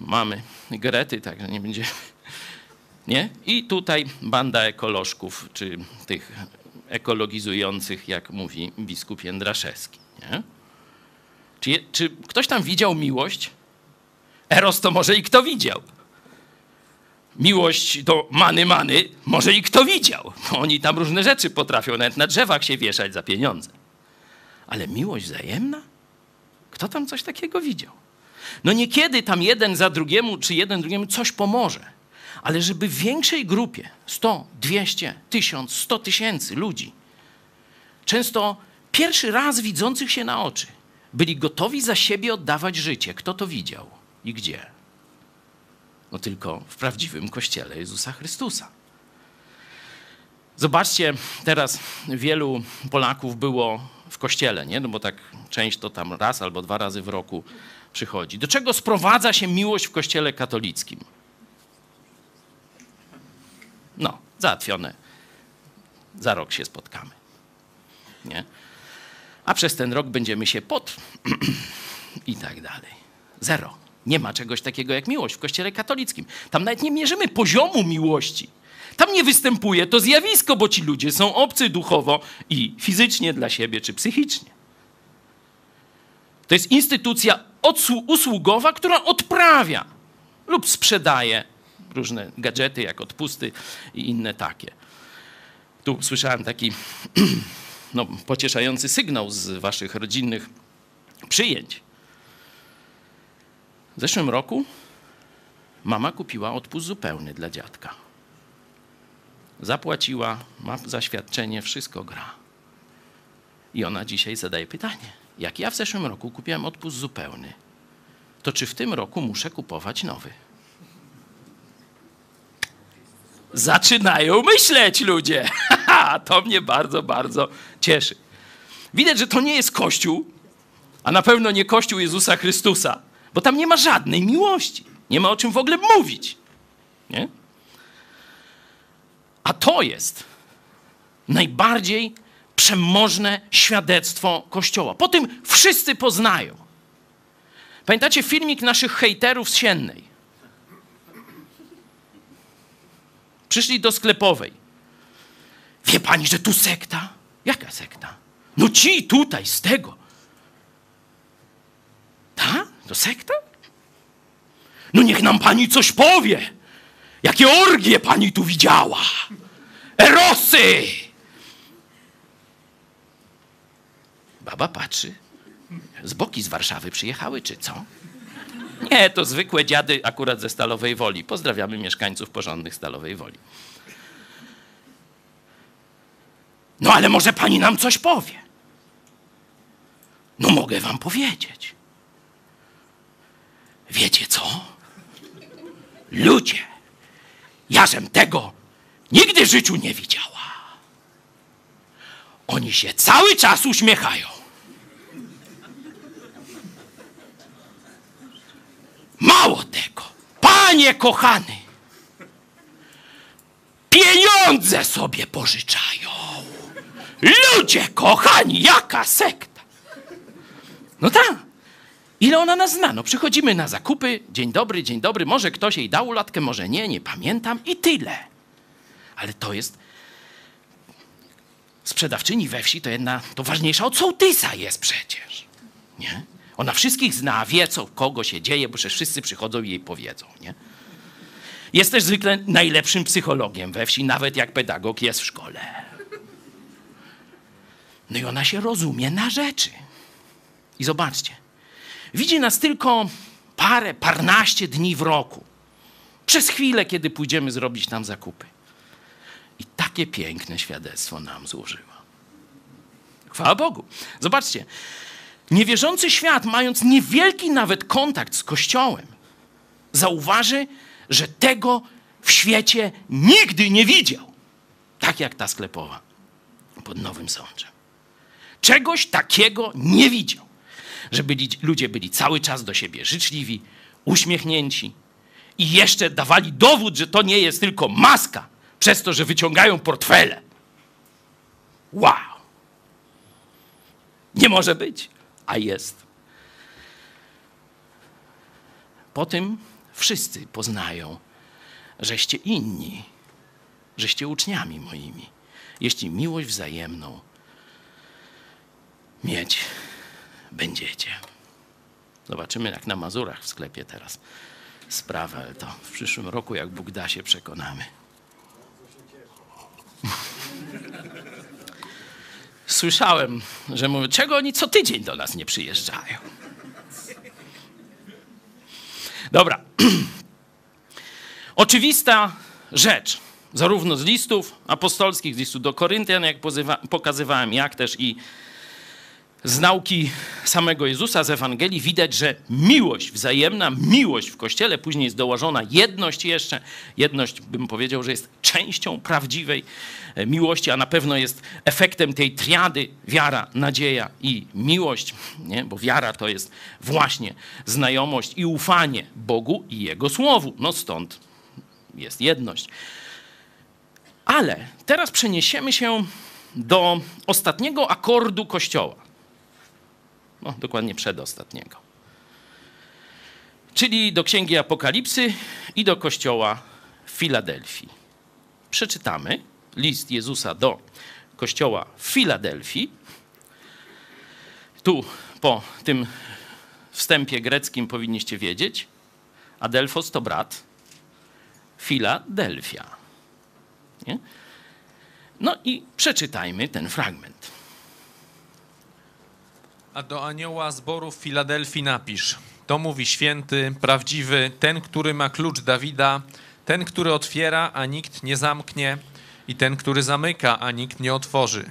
mamy Grety, także nie będzie. Nie? I tutaj banda ekolożków, czy tych ekologizujących, jak mówi biskup Jędraszewski. Nie? Czy, czy ktoś tam widział miłość? Eros to może i kto widział. Miłość do many many może i kto widział. Bo oni tam różne rzeczy potrafią, nawet na drzewach się wieszać za pieniądze. Ale miłość wzajemna? Kto tam coś takiego widział? No niekiedy tam jeden za drugiemu, czy jeden drugiemu coś pomoże ale żeby w większej grupie 100, 200, 1000, 100 tysięcy ludzi, często pierwszy raz widzących się na oczy, byli gotowi za siebie oddawać życie. Kto to widział i gdzie? No tylko w prawdziwym kościele Jezusa Chrystusa. Zobaczcie, teraz wielu Polaków było w kościele, nie? No bo tak część to tam raz albo dwa razy w roku przychodzi. Do czego sprowadza się miłość w kościele katolickim? No, załatwione. Za rok się spotkamy. Nie? A przez ten rok będziemy się pod i tak dalej. Zero. Nie ma czegoś takiego jak miłość w Kościele katolickim. Tam nawet nie mierzymy poziomu miłości. Tam nie występuje to zjawisko, bo ci ludzie są obcy duchowo i fizycznie dla siebie czy psychicznie. To jest instytucja usługowa, która odprawia lub sprzedaje różne gadżety, jak odpusty i inne takie. Tu słyszałem taki no, pocieszający sygnał z waszych rodzinnych przyjęć. W zeszłym roku mama kupiła odpust zupełny dla dziadka. Zapłaciła, ma zaświadczenie, wszystko gra. I ona dzisiaj zadaje pytanie: jak ja w zeszłym roku kupiłem odpust zupełny, to czy w tym roku muszę kupować nowy? Zaczynają myśleć ludzie. to mnie bardzo, bardzo cieszy. Widać, że to nie jest Kościół, a na pewno nie Kościół Jezusa Chrystusa, bo tam nie ma żadnej miłości. Nie ma o czym w ogóle mówić. Nie? A to jest najbardziej przemożne świadectwo Kościoła. Po tym wszyscy poznają. Pamiętacie filmik naszych hejterów z Siennej? Przyszli do sklepowej. Wie pani, że tu sekta? Jaka sekta? No ci tutaj, z tego. Ta? To sekta? No niech nam pani coś powie. Jakie orgie pani tu widziała? Erosy! Baba patrzy. Z boki z Warszawy przyjechały, czy co? Nie, to zwykłe dziady akurat ze Stalowej Woli. Pozdrawiamy mieszkańców porządnych Stalowej Woli. No ale może pani nam coś powie. No mogę wam powiedzieć. Wiecie co? Ludzie, jażem tego nigdy w życiu nie widziała. Oni się cały czas uśmiechają. Mało tego, panie kochany, pieniądze sobie pożyczają. Ludzie kochani, jaka sekta. No tak. Ile ona nas zna? No przychodzimy na zakupy, dzień dobry, dzień dobry, może ktoś jej dał ulatkę, może nie, nie pamiętam i tyle. Ale to jest... Sprzedawczyni we wsi to jedna, to ważniejsza od sołtysa jest przecież. Nie? Ona wszystkich zna, wie co, kogo się dzieje, bo przecież wszyscy przychodzą i jej powiedzą, nie? Jest też zwykle najlepszym psychologiem we wsi, nawet jak pedagog jest w szkole. No i ona się rozumie na rzeczy. I zobaczcie, widzi nas tylko parę, parnaście dni w roku. Przez chwilę, kiedy pójdziemy zrobić tam zakupy. I takie piękne świadectwo nam złożyła. Chwała Bogu. Zobaczcie, niewierzący świat, mając niewielki nawet kontakt z Kościołem, zauważy, że tego w świecie nigdy nie widział. Tak jak ta sklepowa pod Nowym Sączem. Czegoś takiego nie widział. Że byli, ludzie byli cały czas do siebie życzliwi, uśmiechnięci i jeszcze dawali dowód, że to nie jest tylko maska, przez to, że wyciągają portfele. Wow! Nie może być, a jest. Po tym wszyscy poznają, żeście inni, żeście uczniami moimi, jeśli miłość wzajemną mieć będziecie. Zobaczymy, jak na Mazurach w sklepie teraz sprawę, ale to w przyszłym roku, jak Bóg da, się przekonamy. Słyszałem, że mówię, czego oni co tydzień do nas nie przyjeżdżają. Dobra. Oczywista rzecz, zarówno z listów apostolskich, z listu do Koryntian, jak pokazywałem, jak też i z nauki samego Jezusa, z Ewangelii widać, że miłość wzajemna, miłość w Kościele, później jest dołożona jedność jeszcze. Jedność, bym powiedział, że jest częścią prawdziwej e, miłości, a na pewno jest efektem tej triady wiara, nadzieja i miłość, nie? bo wiara to jest właśnie znajomość i ufanie Bogu i Jego Słowu. No stąd jest jedność. Ale teraz przeniesiemy się do ostatniego akordu Kościoła no, dokładnie przedostatniego. Czyli do Księgi Apokalipsy i do kościoła w Filadelfii. Przeczytamy list Jezusa do kościoła w Filadelfii. Tu po tym wstępie greckim powinniście wiedzieć, Adelfos to brat, Filadelfia. Nie? No i przeczytajmy ten fragment. A do anioła zboru w Filadelfii napisz. To mówi święty, prawdziwy, ten, który ma klucz Dawida, ten, który otwiera, a nikt nie zamknie, i ten, który zamyka, a nikt nie otworzy.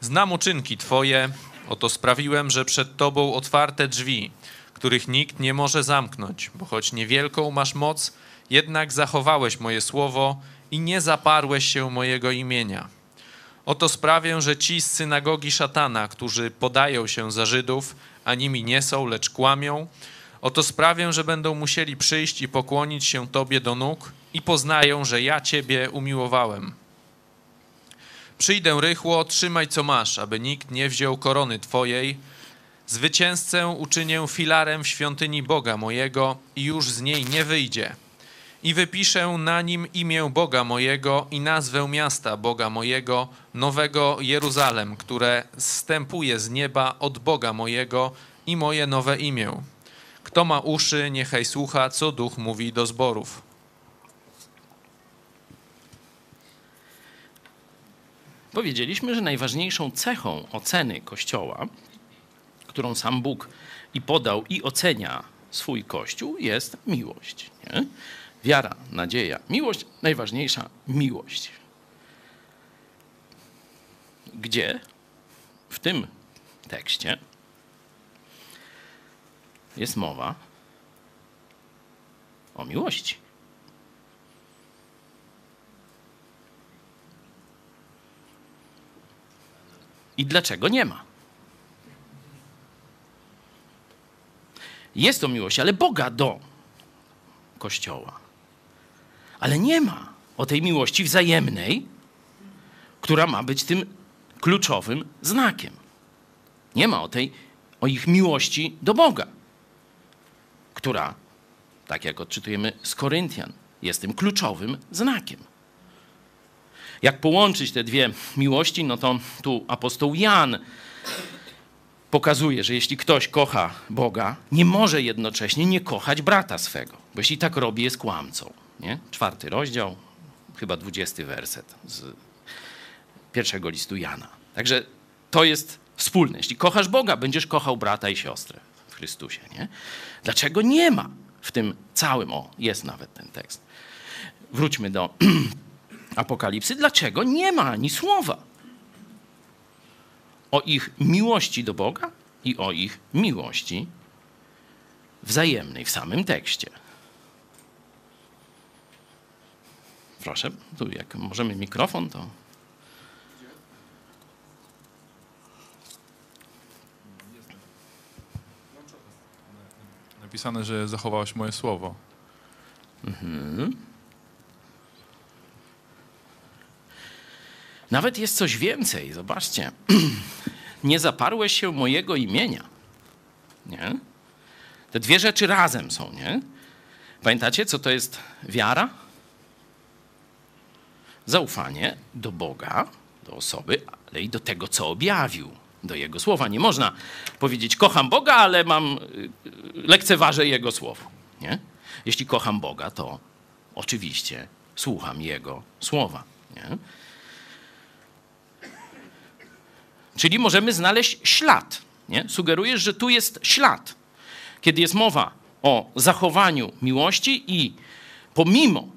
Znam uczynki Twoje, oto sprawiłem, że przed Tobą otwarte drzwi, których nikt nie może zamknąć, bo choć niewielką masz moc, jednak zachowałeś moje słowo i nie zaparłeś się mojego imienia. Oto sprawię, że ci z synagogi szatana, którzy podają się za Żydów, a nimi nie są, lecz kłamią, oto sprawię, że będą musieli przyjść i pokłonić się Tobie do nóg i poznają, że ja Ciebie umiłowałem. Przyjdę rychło, trzymaj co masz, aby nikt nie wziął korony Twojej. Zwycięzcę uczynię filarem w świątyni Boga mojego i już z niej nie wyjdzie. I wypiszę na nim imię Boga mojego i nazwę miasta Boga mojego, nowego Jeruzalem, które zstępuje z nieba od Boga mojego i moje nowe imię. Kto ma uszy, niechaj słucha, co duch mówi do zborów. Powiedzieliśmy, że najważniejszą cechą oceny Kościoła, którą sam Bóg i podał i ocenia swój Kościół, jest miłość. Nie? Wiara, nadzieja, miłość, najważniejsza miłość. Gdzie w tym tekście jest mowa o miłości. I dlaczego nie ma? Jest to miłość, ale Boga do Kościoła. Ale nie ma o tej miłości wzajemnej, która ma być tym kluczowym znakiem. Nie ma o tej, o ich miłości do Boga, która, tak jak odczytujemy z Koryntian, jest tym kluczowym znakiem. Jak połączyć te dwie miłości, no to tu apostoł Jan pokazuje, że jeśli ktoś kocha Boga, nie może jednocześnie nie kochać brata swego, bo jeśli tak robi, jest kłamcą. Nie? Czwarty rozdział, chyba dwudziesty werset z pierwszego listu Jana. Także to jest wspólne. Jeśli kochasz Boga, będziesz kochał brata i siostrę w Chrystusie. Nie? Dlaczego nie ma w tym całym, o, jest nawet ten tekst. Wróćmy do Apokalipsy. Dlaczego nie ma ani słowa o ich miłości do Boga i o ich miłości wzajemnej w samym tekście? Proszę, tu jak możemy mikrofon, to. Napisane, że zachowałeś moje słowo. Nawet jest coś więcej, zobaczcie. Nie zaparłeś się mojego imienia. Nie? Te dwie rzeczy razem są, nie? Pamiętacie, co to jest wiara? Zaufanie do Boga, do osoby, ale i do tego, co objawił, do Jego słowa. Nie można powiedzieć, kocham Boga, ale mam, y, lekceważę Jego słowo. Nie? Jeśli kocham Boga, to oczywiście słucham Jego słowa. Nie? Czyli możemy znaleźć ślad. Nie? Sugerujesz, że tu jest ślad. Kiedy jest mowa o zachowaniu miłości i pomimo,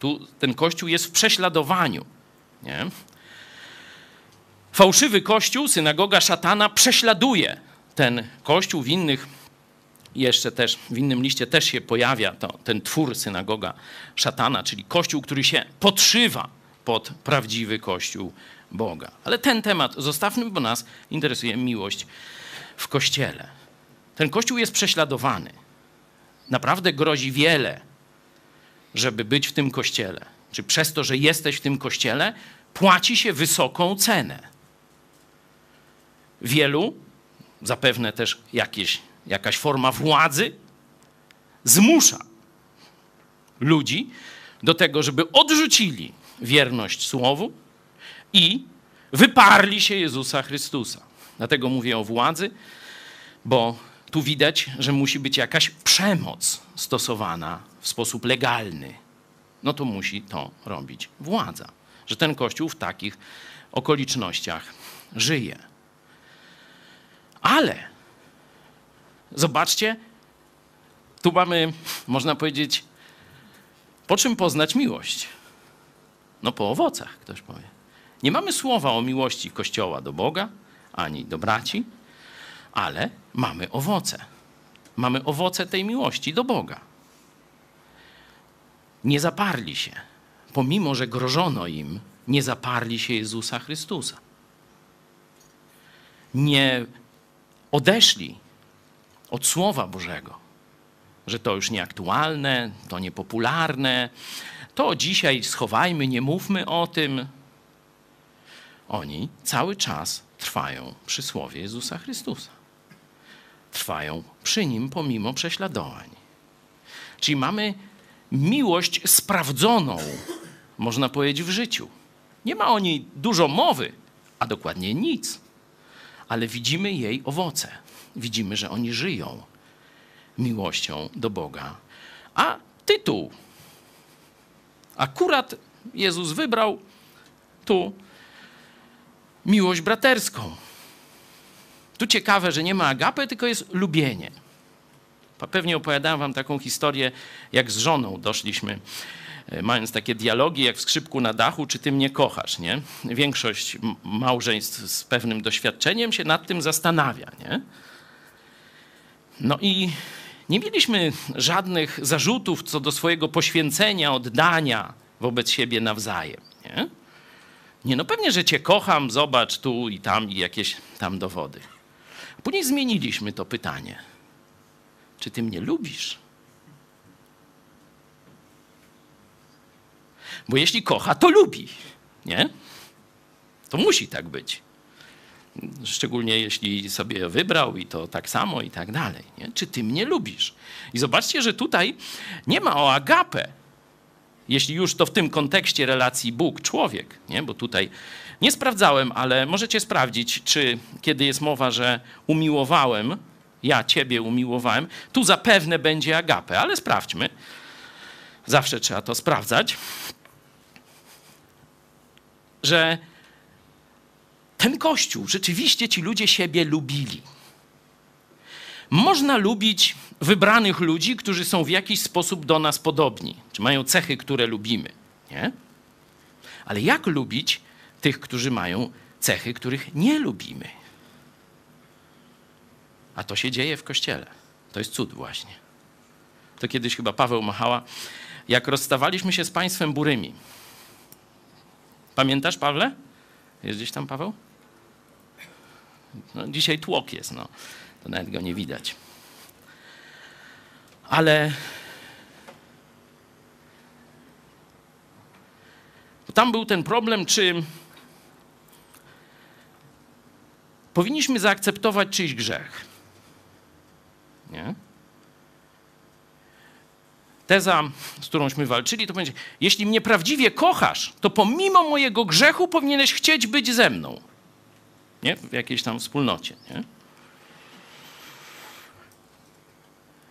tu ten kościół jest w prześladowaniu. Nie? Fałszywy kościół, synagoga szatana, prześladuje ten kościół w innych, jeszcze też w innym liście też się pojawia to, ten twór synagoga szatana, czyli kościół, który się podszywa pod prawdziwy kościół Boga. Ale ten temat zostawmy, bo nas interesuje miłość w kościele. Ten kościół jest prześladowany. Naprawdę grozi wiele, żeby być w tym kościele. Czy przez to, że jesteś w tym kościele, płaci się wysoką cenę. Wielu, zapewne też jakieś, jakaś forma władzy, zmusza ludzi do tego, żeby odrzucili wierność słowu i wyparli się Jezusa Chrystusa. Dlatego mówię o władzy, bo tu widać, że musi być jakaś przemoc stosowana w sposób legalny. No to musi to robić władza. Że ten kościół w takich okolicznościach żyje. Ale zobaczcie, tu mamy, można powiedzieć, po czym poznać miłość? No po owocach, ktoś powie. Nie mamy słowa o miłości Kościoła do Boga ani do braci, ale mamy owoce. Mamy owoce tej miłości do Boga. Nie zaparli się, pomimo że grożono im, nie zaparli się Jezusa Chrystusa. Nie odeszli od Słowa Bożego, że to już nieaktualne, to niepopularne, to dzisiaj schowajmy, nie mówmy o tym. Oni cały czas trwają przy słowie Jezusa Chrystusa. Trwają przy nim pomimo prześladowań. Czyli mamy miłość sprawdzoną, można powiedzieć, w życiu. Nie ma o niej dużo mowy, a dokładnie nic, ale widzimy jej owoce. Widzimy, że oni żyją miłością do Boga. A tytuł akurat Jezus wybrał tu miłość braterską. Tu ciekawe, że nie ma agapy, tylko jest lubienie. Pewnie opowiadałem wam taką historię, jak z żoną doszliśmy, e, mając takie dialogi, jak w skrzypku na dachu, czy ty mnie kochasz, nie? Większość małżeństw z pewnym doświadczeniem się nad tym zastanawia, nie? No i nie mieliśmy żadnych zarzutów co do swojego poświęcenia, oddania wobec siebie nawzajem, nie? Nie, no pewnie, że cię kocham, zobacz tu i tam i jakieś tam dowody. Później zmieniliśmy to pytanie. Czy ty mnie lubisz? Bo jeśli kocha, to lubi, nie? To musi tak być. Szczególnie jeśli sobie wybrał i to tak samo i tak dalej. Nie? Czy ty mnie lubisz? I zobaczcie, że tutaj nie ma o agapę. Jeśli już to w tym kontekście relacji Bóg-człowiek, nie? bo tutaj nie sprawdzałem, ale możecie sprawdzić, czy kiedy jest mowa, że umiłowałem, ja ciebie umiłowałem, tu zapewne będzie agapę, ale sprawdźmy. Zawsze trzeba to sprawdzać. Że ten kościół, rzeczywiście ci ludzie siebie lubili. Można lubić wybranych ludzi, którzy są w jakiś sposób do nas podobni, czy mają cechy, które lubimy, nie? Ale jak lubić tych, którzy mają cechy, których nie lubimy? A to się dzieje w kościele. To jest cud właśnie. To kiedyś chyba Paweł Machała, jak rozstawaliśmy się z państwem burymi. Pamiętasz, Pawle? Jest gdzieś tam Paweł? No, dzisiaj tłok jest, no. To nawet go nie widać. Ale tam był ten problem, czy powinniśmy zaakceptować czyjś grzech. Nie? Teza, z którąśmy walczyli, to będzie: Jeśli mnie prawdziwie kochasz, to pomimo mojego grzechu powinieneś chcieć być ze mną. Nie? W jakiejś tam wspólnocie. Nie?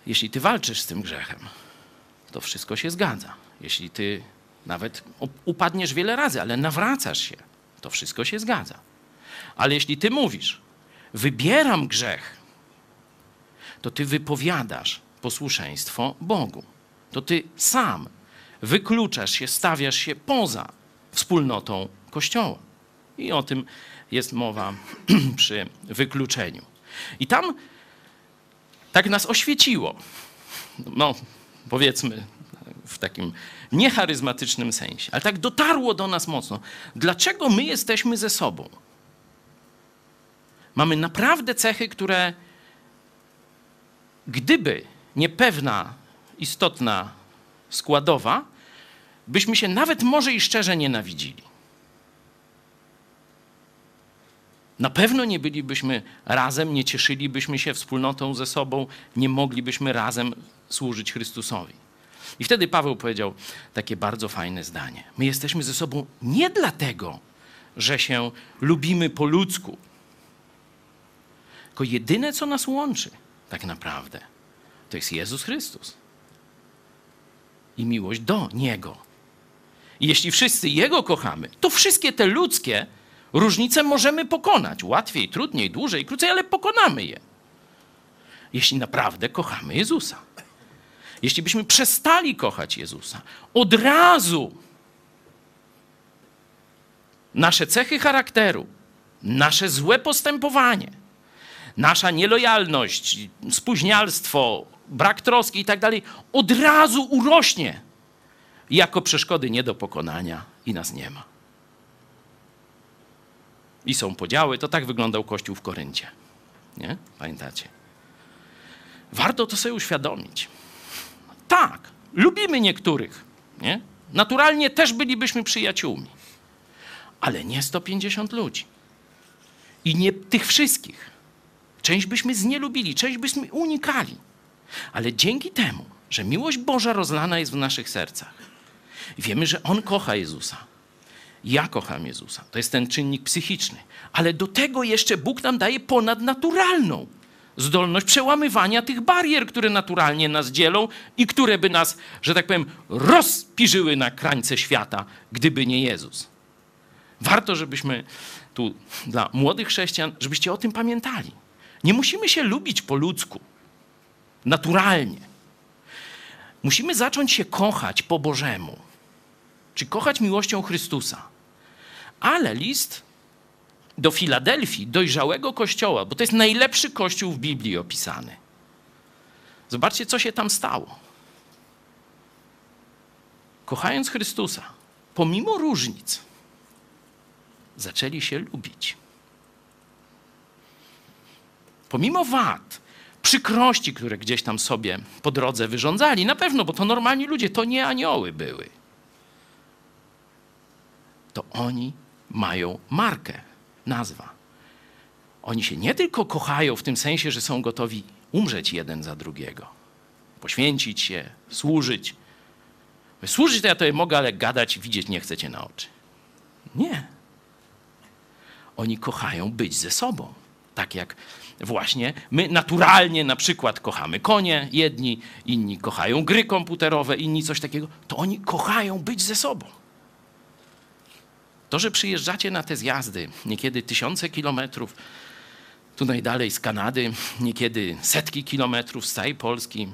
Jeśli ty walczysz z tym grzechem, to wszystko się zgadza. Jeśli ty nawet upadniesz wiele razy, ale nawracasz się, to wszystko się zgadza. Ale jeśli ty mówisz, wybieram grzech, to ty wypowiadasz posłuszeństwo Bogu. To ty sam wykluczasz się, stawiasz się poza wspólnotą Kościoła. I o tym jest mowa przy wykluczeniu. I tam tak nas oświeciło. No, powiedzmy w takim niecharyzmatycznym sensie, ale tak dotarło do nas mocno. Dlaczego my jesteśmy ze sobą? Mamy naprawdę cechy, które gdyby niepewna, istotna składowa, byśmy się nawet może i szczerze nienawidzili. Na pewno nie bylibyśmy razem, nie cieszylibyśmy się wspólnotą ze sobą, nie moglibyśmy razem służyć Chrystusowi. I wtedy Paweł powiedział takie bardzo fajne zdanie. My jesteśmy ze sobą nie dlatego, że się lubimy po ludzku, tylko jedyne, co nas łączy, tak naprawdę, to jest Jezus Chrystus i miłość do Niego. I jeśli wszyscy Jego kochamy, to wszystkie te ludzkie różnice możemy pokonać. Łatwiej, trudniej, dłużej, krócej, ale pokonamy je. Jeśli naprawdę kochamy Jezusa. Jeśli byśmy przestali kochać Jezusa, od razu nasze cechy charakteru, nasze złe postępowanie, nasza nielojalność, spóźnialstwo, brak troski i tak dalej, od razu urośnie jako przeszkody nie do pokonania i nas nie ma. I są podziały. To tak wyglądał Kościół w Koryncie. Nie? Pamiętacie? Warto to sobie uświadomić. Tak, lubimy niektórych. Nie? Naturalnie też bylibyśmy przyjaciółmi. Ale nie 150 ludzi. I nie tych wszystkich. Część byśmy znielubili, część byśmy unikali. Ale dzięki temu, że miłość Boża rozlana jest w naszych sercach. Wiemy, że On kocha Jezusa. Ja kocham Jezusa. To jest ten czynnik psychiczny. Ale do tego jeszcze Bóg nam daje ponadnaturalną zdolność przełamywania tych barier, które naturalnie nas dzielą i które by nas, że tak powiem, rozpiżyły na krańce świata, gdyby nie Jezus. Warto, żebyśmy tu dla młodych chrześcijan, żebyście o tym pamiętali. Nie musimy się lubić po ludzku, naturalnie. Musimy zacząć się kochać po Bożemu, czy kochać miłością Chrystusa. Ale list do Filadelfii, dojrzałego kościoła, bo to jest najlepszy kościół w Biblii opisany. Zobaczcie, co się tam stało. Kochając Chrystusa, pomimo różnic, zaczęli się lubić. Pomimo wad, przykrości, które gdzieś tam sobie po drodze wyrządzali, na pewno, bo to normalni ludzie, to nie anioły były. To oni mają markę, nazwa. Oni się nie tylko kochają w tym sensie, że są gotowi umrzeć jeden za drugiego, poświęcić się, służyć. Służyć to ja to mogę, ale gadać, widzieć nie chcecie na oczy. Nie. Oni kochają być ze sobą. Tak jak właśnie my naturalnie na przykład kochamy konie, jedni, inni kochają gry komputerowe, inni coś takiego, to oni kochają być ze sobą. To, że przyjeżdżacie na te zjazdy, niekiedy tysiące kilometrów, tu najdalej z Kanady, niekiedy setki kilometrów z całej Polski,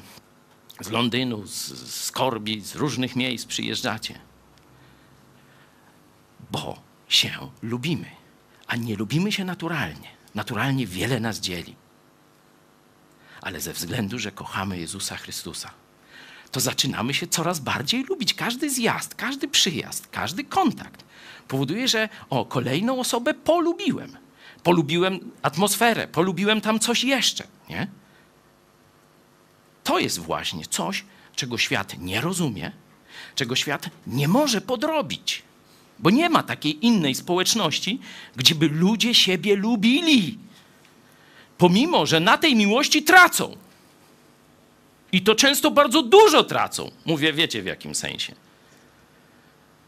z Londynu, z, z Korbi, z różnych miejsc przyjeżdżacie. Bo się lubimy, a nie lubimy się naturalnie. Naturalnie wiele nas dzieli. Ale ze względu, że kochamy Jezusa Chrystusa, to zaczynamy się coraz bardziej lubić. Każdy zjazd, każdy przyjazd, każdy kontakt powoduje, że o, kolejną osobę polubiłem. Polubiłem atmosferę, polubiłem tam coś jeszcze, nie? To jest właśnie coś, czego świat nie rozumie, czego świat nie może podrobić. Bo nie ma takiej innej społeczności, gdzie by ludzie siebie lubili. Pomimo, że na tej miłości tracą. I to często bardzo dużo tracą. Mówię, wiecie w jakim sensie.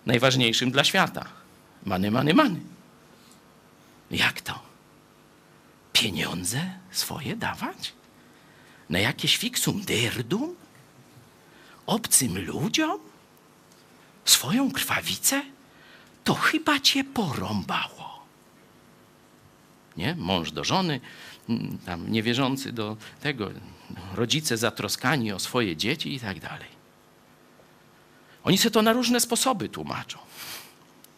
Najważniejszym dla świata. Many, many, many. Jak to? Pieniądze swoje dawać? Na jakieś fiksum dyrdum? Obcym ludziom? Swoją krwawicę? To chyba cię porąbało. Nie? Mąż do żony, mm, tam niewierzący do tego, rodzice zatroskani o swoje dzieci i tak dalej. Oni sobie to na różne sposoby tłumaczą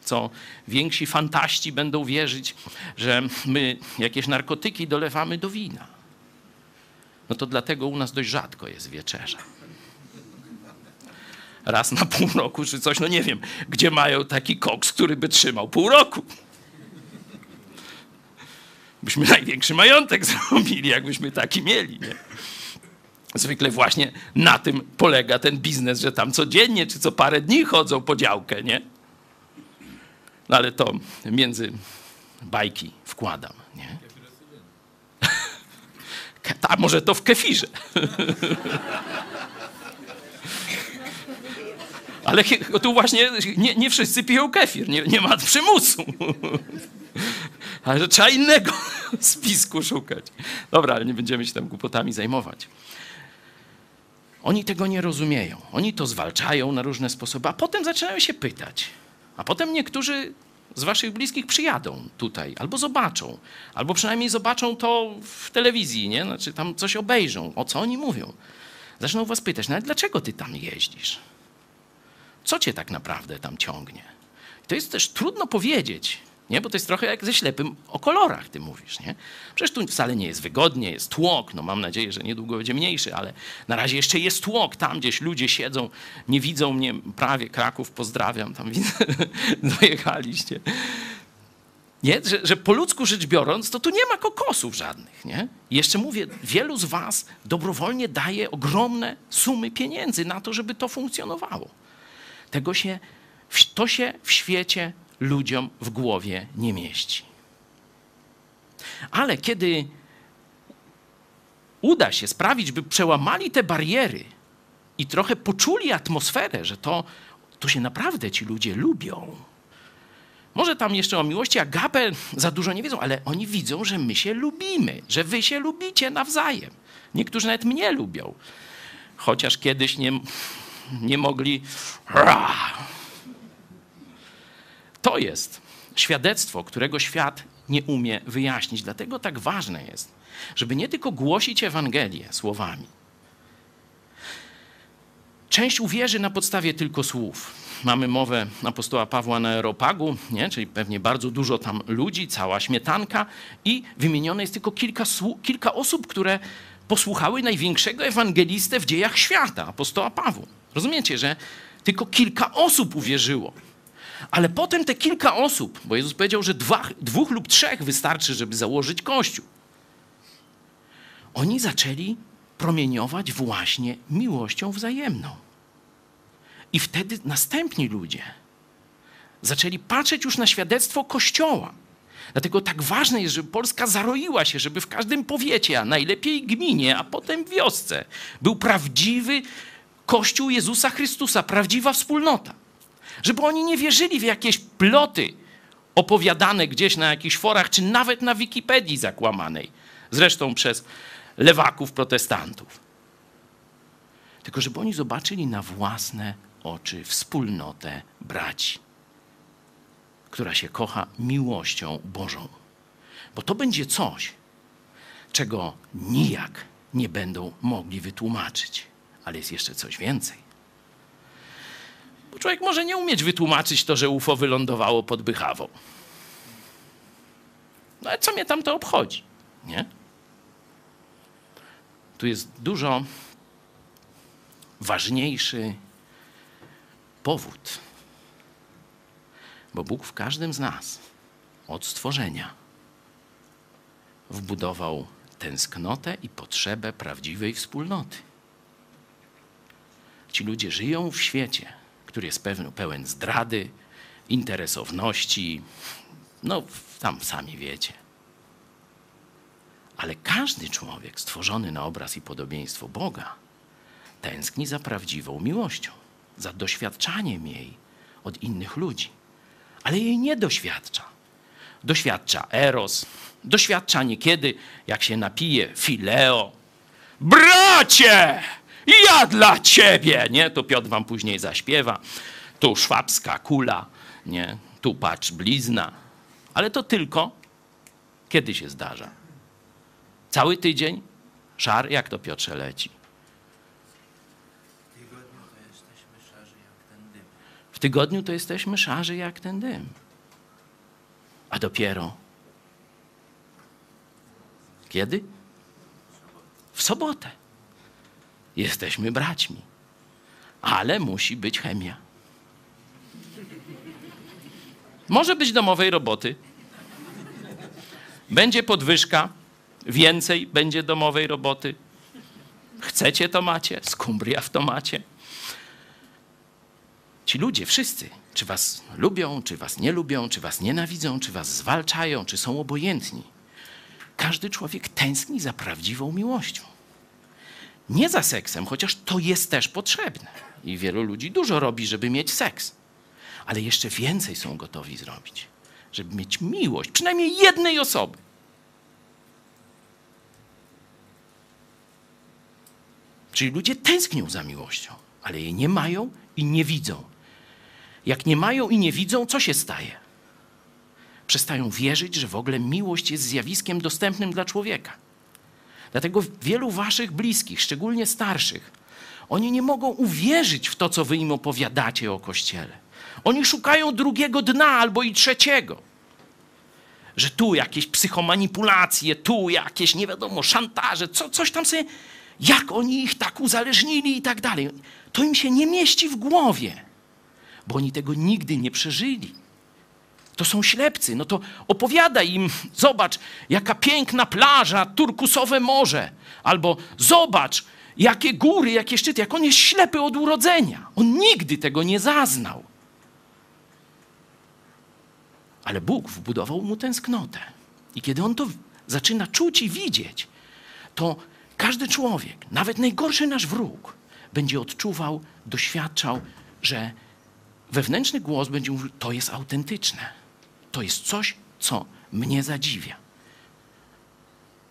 co więksi fantaści będą wierzyć, że my jakieś narkotyki dolewamy do wina. No to dlatego u nas dość rzadko jest wieczerza. Raz na pół roku czy coś, no nie wiem, gdzie mają taki koks, który by trzymał pół roku. Byśmy największy majątek zrobili, jakbyśmy taki mieli. Nie? Zwykle właśnie na tym polega ten biznes, że tam codziennie czy co parę dni chodzą po działkę, nie? No ale to między bajki wkładam, nie? A może to w kefirze. Ale tu właśnie nie, nie wszyscy piją kefir, nie, nie ma przymusu. Ale trzeba innego spisku szukać. Dobra, ale nie będziemy się tam głupotami zajmować. Oni tego nie rozumieją. Oni to zwalczają na różne sposoby, a potem zaczynają się pytać. A potem niektórzy z waszych bliskich przyjadą tutaj, albo zobaczą, albo przynajmniej zobaczą to w telewizji, nie? Znaczy tam coś obejrzą, o co oni mówią. Zaczną was pytać, no ale dlaczego ty tam jeździsz? Co cię tak naprawdę tam ciągnie? to jest też trudno powiedzieć, nie? Bo to jest trochę jak ze ślepym o kolorach, ty mówisz, nie? Przecież tu wcale nie jest wygodnie, jest tłok, no mam nadzieję, że niedługo będzie mniejszy, ale na razie jeszcze jest tłok, tam gdzieś ludzie siedzą, nie widzą mnie, prawie Kraków, pozdrawiam, tam dojechaliście. Nie? Że, że, po ludzku rzecz biorąc, to tu nie ma kokosów żadnych. Nie? I jeszcze mówię, wielu z was dobrowolnie daje ogromne sumy pieniędzy na to, żeby to funkcjonowało. Tego się, to się w świecie ludziom w głowie nie mieści. Ale kiedy uda się sprawić, by przełamali te bariery i trochę poczuli atmosferę, że to, to się naprawdę ci ludzie lubią. Może tam jeszcze o miłości agape za dużo nie wiedzą, ale oni widzą, że my się lubimy, że wy się lubicie nawzajem. Niektórzy nawet mnie lubią. Chociaż kiedyś nie, nie mogli. To jest świadectwo, którego świat nie umie wyjaśnić. Dlatego tak ważne jest, żeby nie tylko głosić Ewangelię słowami. Część uwierzy na podstawie tylko słów. Mamy mowę apostoła Pawła na Aeropagu, nie? czyli pewnie bardzo dużo tam ludzi, cała śmietanka i wymienione jest tylko kilka, kilka osób, które posłuchały największego ewangelistę w dziejach świata, apostoła Pawła. Rozumiecie, że tylko kilka osób uwierzyło. Ale potem te kilka osób, bo Jezus powiedział, że dwa, dwóch lub trzech wystarczy, żeby założyć kościół. Oni zaczęli promieniować właśnie miłością wzajemną. I wtedy następni ludzie zaczęli patrzeć już na świadectwo Kościoła. Dlatego tak ważne jest, żeby Polska zaroiła się, żeby w każdym powiecie, a najlepiej gminie, a potem wiosce był prawdziwy Kościół Jezusa Chrystusa, prawdziwa wspólnota. Żeby oni nie wierzyli w jakieś ploty opowiadane gdzieś na jakichś forach, czy nawet na Wikipedii zakłamanej, zresztą przez lewaków protestantów. Tylko żeby oni zobaczyli na własne oczy wspólnotę braci, która się kocha miłością Bożą. Bo to będzie coś, czego nijak nie będą mogli wytłumaczyć. Ale jest jeszcze coś więcej. Bo człowiek może nie umieć wytłumaczyć to, że UFO wylądowało pod Bychawą. No ale co mnie tam to obchodzi, nie? Tu jest dużo ważniejszy powód. Bo Bóg w każdym z nas od stworzenia wbudował tęsknotę i potrzebę prawdziwej wspólnoty. Ci ludzie żyją w świecie, który jest pełen, pełen zdrady, interesowności, no tam sami wiecie. Ale każdy człowiek stworzony na obraz i podobieństwo Boga tęskni za prawdziwą miłością, za doświadczaniem jej od innych ludzi. Ale jej nie doświadcza. Doświadcza eros, doświadcza niekiedy, jak się napije, fileo. Bracie, ja dla ciebie! Nie, to Piotr wam później zaśpiewa. Tu szwabska kula, nie, tu patrz blizna. Ale to tylko kiedy się zdarza. Cały tydzień szar, jak to Piotrze leci. W tygodniu to jesteśmy szarzy jak ten dym. A dopiero kiedy? W sobotę. Jesteśmy braćmi. Ale musi być chemia. Może być domowej roboty. Będzie podwyżka, więcej będzie domowej roboty. Chcecie to macie, skumbria w tomacie. Ci ludzie, wszyscy, czy was lubią, czy was nie lubią, czy was nienawidzą, czy was zwalczają, czy są obojętni. Każdy człowiek tęskni za prawdziwą miłością. Nie za seksem, chociaż to jest też potrzebne. I wielu ludzi dużo robi, żeby mieć seks. Ale jeszcze więcej są gotowi zrobić, żeby mieć miłość, przynajmniej jednej osoby. Czyli ludzie tęsknią za miłością, ale jej nie mają i nie widzą. Jak nie mają i nie widzą, co się staje? Przestają wierzyć, że w ogóle miłość jest zjawiskiem dostępnym dla człowieka. Dlatego wielu waszych bliskich, szczególnie starszych, oni nie mogą uwierzyć w to, co wy im opowiadacie o Kościele. Oni szukają drugiego dna albo i trzeciego. Że tu jakieś psychomanipulacje, tu jakieś, nie wiadomo, szantaże, co, coś tam sobie, jak oni ich tak uzależnili i tak dalej. To im się nie mieści w głowie bo oni tego nigdy nie przeżyli. To są ślepcy. No to opowiadaj im, zobacz, jaka piękna plaża, turkusowe morze. Albo zobacz, jakie góry, jakie szczyty, jak on jest ślepy od urodzenia. On nigdy tego nie zaznał. Ale Bóg wbudował mu tęsknotę. I kiedy on to zaczyna czuć i widzieć, to każdy człowiek, nawet najgorszy nasz wróg, będzie odczuwał, doświadczał, że wewnętrzny głos będzie mówił: To jest autentyczne. To jest coś, co mnie zadziwia.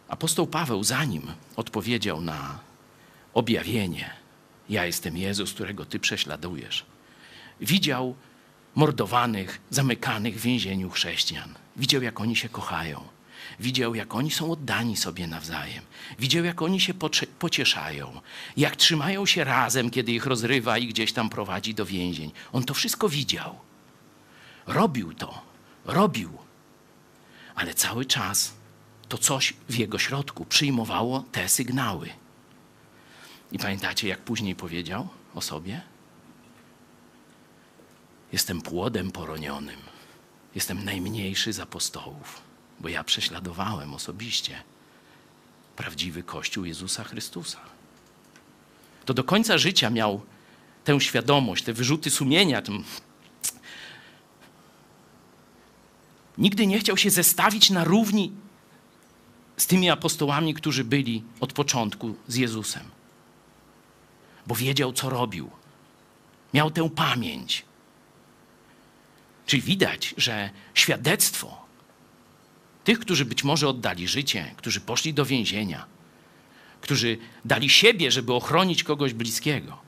Apostoł Paweł, zanim odpowiedział na objawienie, ja jestem Jezus, którego ty prześladujesz, widział mordowanych, zamykanych w więzieniu chrześcijan. Widział, jak oni się kochają. Widział, jak oni są oddani sobie nawzajem. Widział, jak oni się pocieszają, jak trzymają się razem, kiedy ich rozrywa i gdzieś tam prowadzi do więzień. On to wszystko widział. Robił to, robił, ale cały czas to coś w jego środku przyjmowało te sygnały. I pamiętacie, jak później powiedział o sobie? Jestem płodem poronionym. Jestem najmniejszy z apostołów, bo ja prześladowałem osobiście prawdziwy Kościół Jezusa Chrystusa. To do końca życia miał tę świadomość, te wyrzuty sumienia. Tym... Nigdy nie chciał się zestawić na równi z tymi apostołami, którzy byli od początku z Jezusem, bo wiedział, co robił. Miał tę pamięć. Czyli widać, że świadectwo tych, którzy być może oddali życie, którzy poszli do więzienia, którzy dali siebie, żeby ochronić kogoś bliskiego,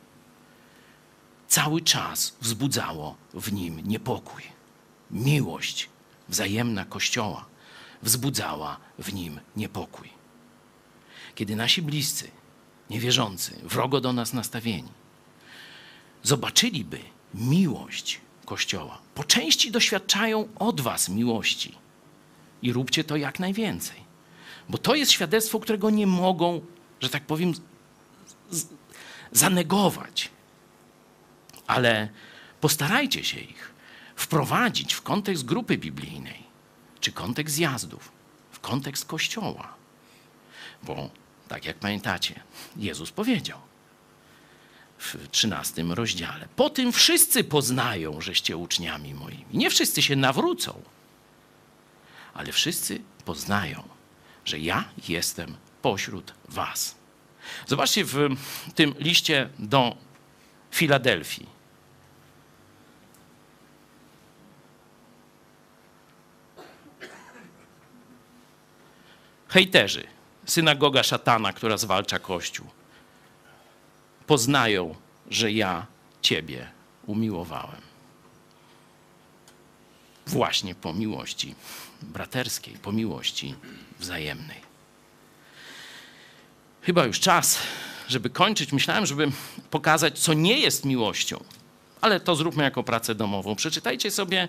cały czas wzbudzało w nim niepokój. Miłość wzajemna Kościoła wzbudzała w nim niepokój. Kiedy nasi bliscy, niewierzący, wrogo do nas nastawieni, zobaczyliby miłość Kościoła, po części doświadczają od Was miłości i róbcie to jak najwięcej. Bo to jest świadectwo, którego nie mogą, że tak powiem, zanegować. Ale postarajcie się ich wprowadzić w kontekst grupy biblijnej, czy kontekst zjazdów, w kontekst kościoła. Bo, tak jak pamiętacie, Jezus powiedział w 13 rozdziale: Po tym wszyscy poznają, żeście uczniami moimi. Nie wszyscy się nawrócą, ale wszyscy poznają, że ja jestem pośród was. Zobaczcie w tym liście do Filadelfii. Hejterzy, synagoga szatana, która zwalcza Kościół, poznają, że ja Ciebie umiłowałem. Właśnie po miłości braterskiej, po miłości wzajemnej. Chyba już czas, żeby kończyć. Myślałem, żeby pokazać, co nie jest miłością, ale to zróbmy jako pracę domową. Przeczytajcie sobie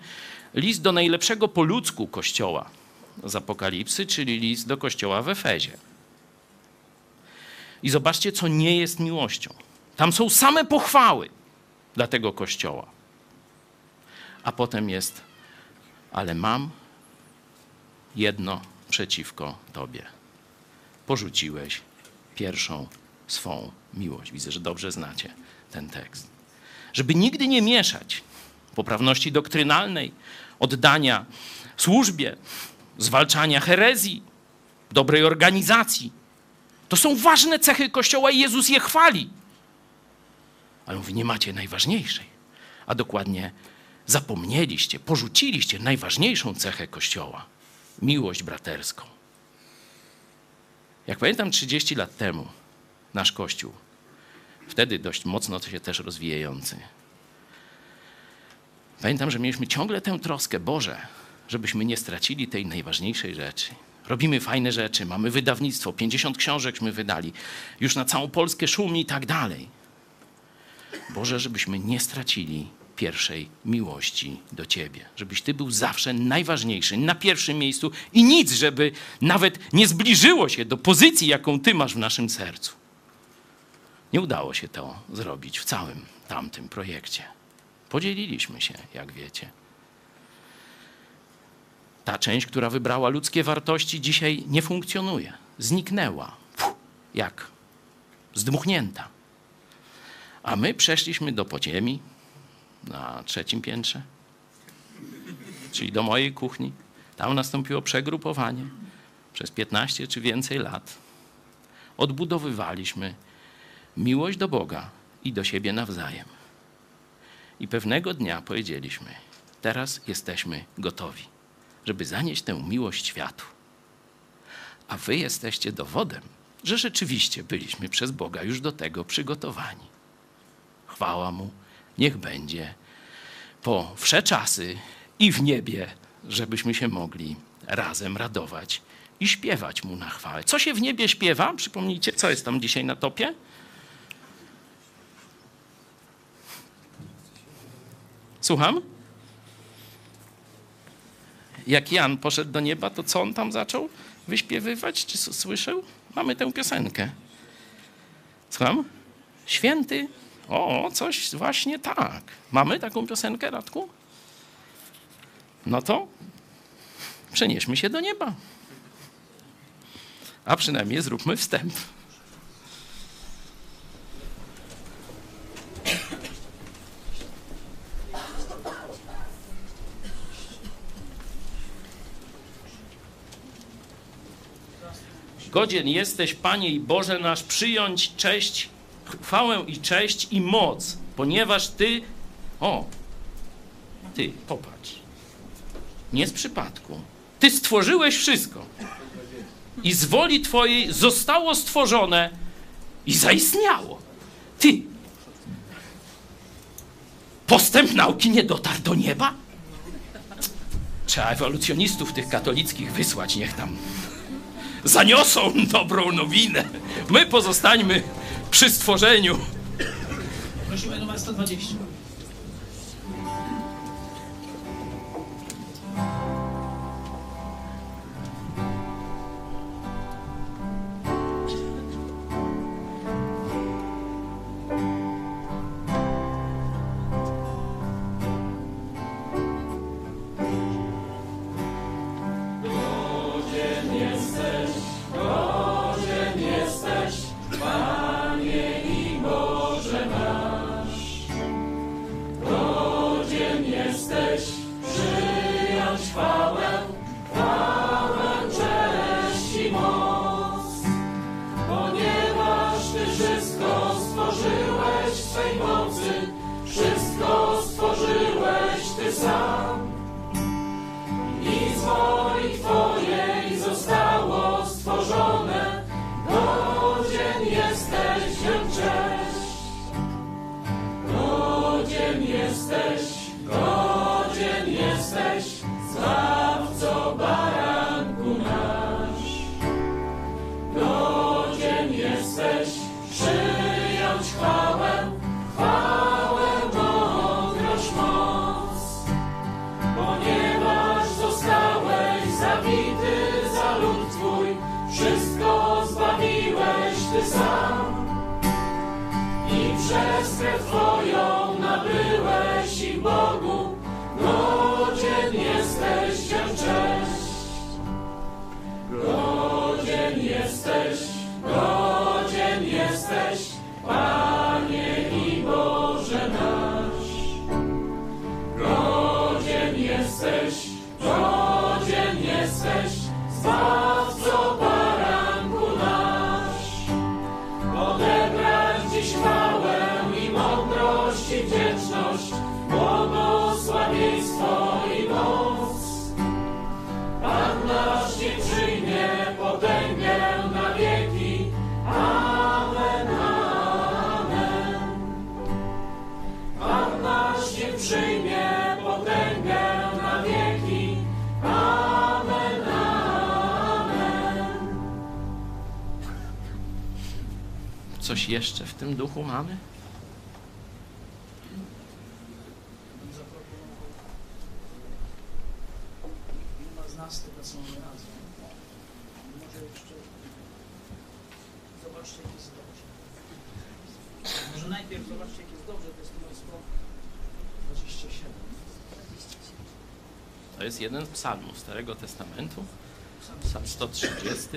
list do najlepszego po ludzku kościoła z Apokalipsy, czyli list do kościoła w Efezie. I zobaczcie, co nie jest miłością. Tam są same pochwały dla tego kościoła. A potem jest, ale mam jedno przeciwko Tobie. Porzuciłeś pierwszą swą miłość. Widzę, że dobrze znacie ten tekst. Żeby nigdy nie mieszać poprawności doktrynalnej, oddania służbie, zwalczania herezji, dobrej organizacji. To są ważne cechy Kościoła i Jezus je chwali. Ale mówi, nie macie najważniejszej. A dokładnie zapomnieliście, porzuciliście najważniejszą cechę Kościoła miłość braterską. Jak pamiętam 30 lat temu, nasz Kościół, wtedy dość mocno się też rozwijający. Pamiętam, że mieliśmy ciągle tę troskę, Boże, żebyśmy nie stracili tej najważniejszej rzeczy. Robimy fajne rzeczy, mamy wydawnictwo, 50 książekśmy wydali, już na całą Polskę szumi i tak dalej. Boże, żebyśmy nie stracili pierwszej miłości do Ciebie. Żebyś Ty był zawsze najważniejszy, na pierwszym miejscu i nic, żeby nawet nie zbliżyło się do pozycji, jaką Ty masz w naszym sercu. Nie udało się to zrobić w całym tamtym projekcie. Podzieliliśmy się, jak wiecie. Ta część, która wybrała ludzkie wartości, dzisiaj nie funkcjonuje. Zniknęła. Puh, jak zdmuchnięta. A my przeszliśmy do podziemi na trzecim piętrze, czyli do mojej kuchni. Tam nastąpiło przegrupowanie przez 15 czy więcej lat. Odbudowywaliśmy miłość do Boga i do siebie nawzajem. I pewnego dnia powiedzieliśmy: Teraz jesteśmy gotowi, żeby zanieść tę miłość światu. A wy jesteście dowodem, że rzeczywiście byliśmy przez Boga już do tego przygotowani. Chwała Mu, niech będzie po wsze czasy i w niebie, żebyśmy się mogli razem radować i śpiewać Mu na chwałę. Co się w niebie śpiewa? Przypomnijcie, co jest tam dzisiaj na topie? Słucham? Jak Jan poszedł do nieba, to co on tam zaczął wyśpiewywać? Czy słyszał? Mamy tę piosenkę. Słucham? Święty. O, coś właśnie tak. Mamy taką piosenkę, Radku? No to przenieśmy się do nieba. A przynajmniej zróbmy wstęp. Godzien jesteś, Panie i Boże nasz, przyjąć cześć, chwałę i cześć i moc, ponieważ Ty, o, Ty, popatrz, nie z przypadku, Ty stworzyłeś wszystko i z woli Twojej zostało stworzone i zaistniało. Ty, postęp nauki nie dotarł do nieba? Trzeba ewolucjonistów tych katolickich wysłać, niech tam zaniosą dobrą nowinę. My pozostańmy przy stworzeniu. Prosimy numer 120. Coś jeszcze w tym duchu mamy? Z nas razem. Może jeszcze zobaczcie, jak jest dobrze. Może najpierw zobaczcie, jak jest dobrze, to jest numer 127. To jest jeden z psalmów Starego Testamentu, psalm 130.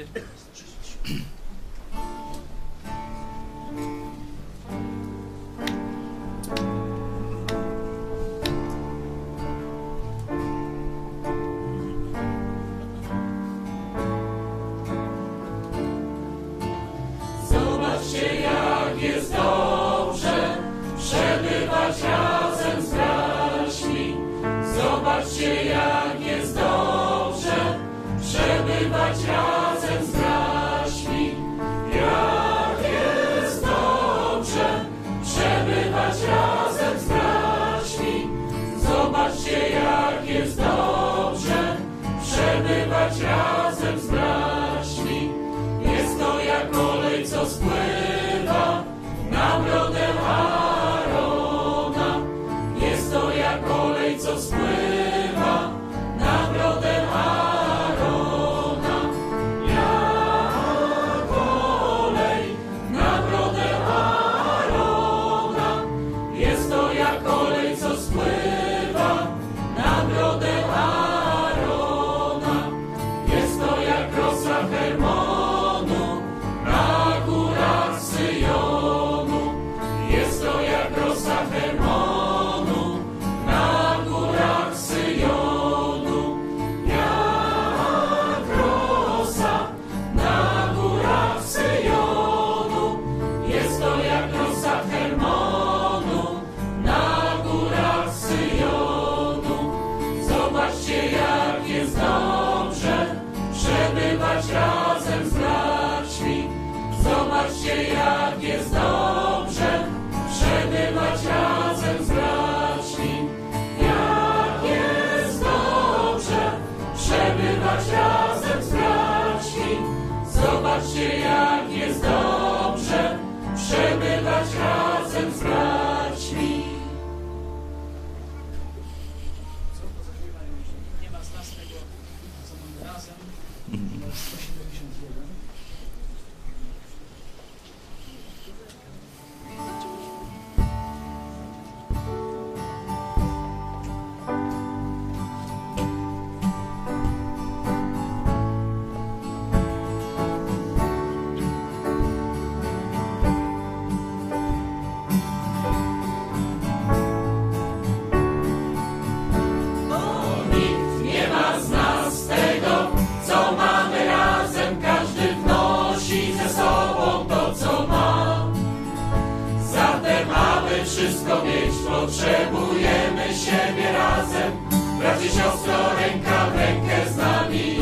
aby wszystko mieć, potrzebujemy siebie razem. Bracie, siostro, ręka w rękę z nami.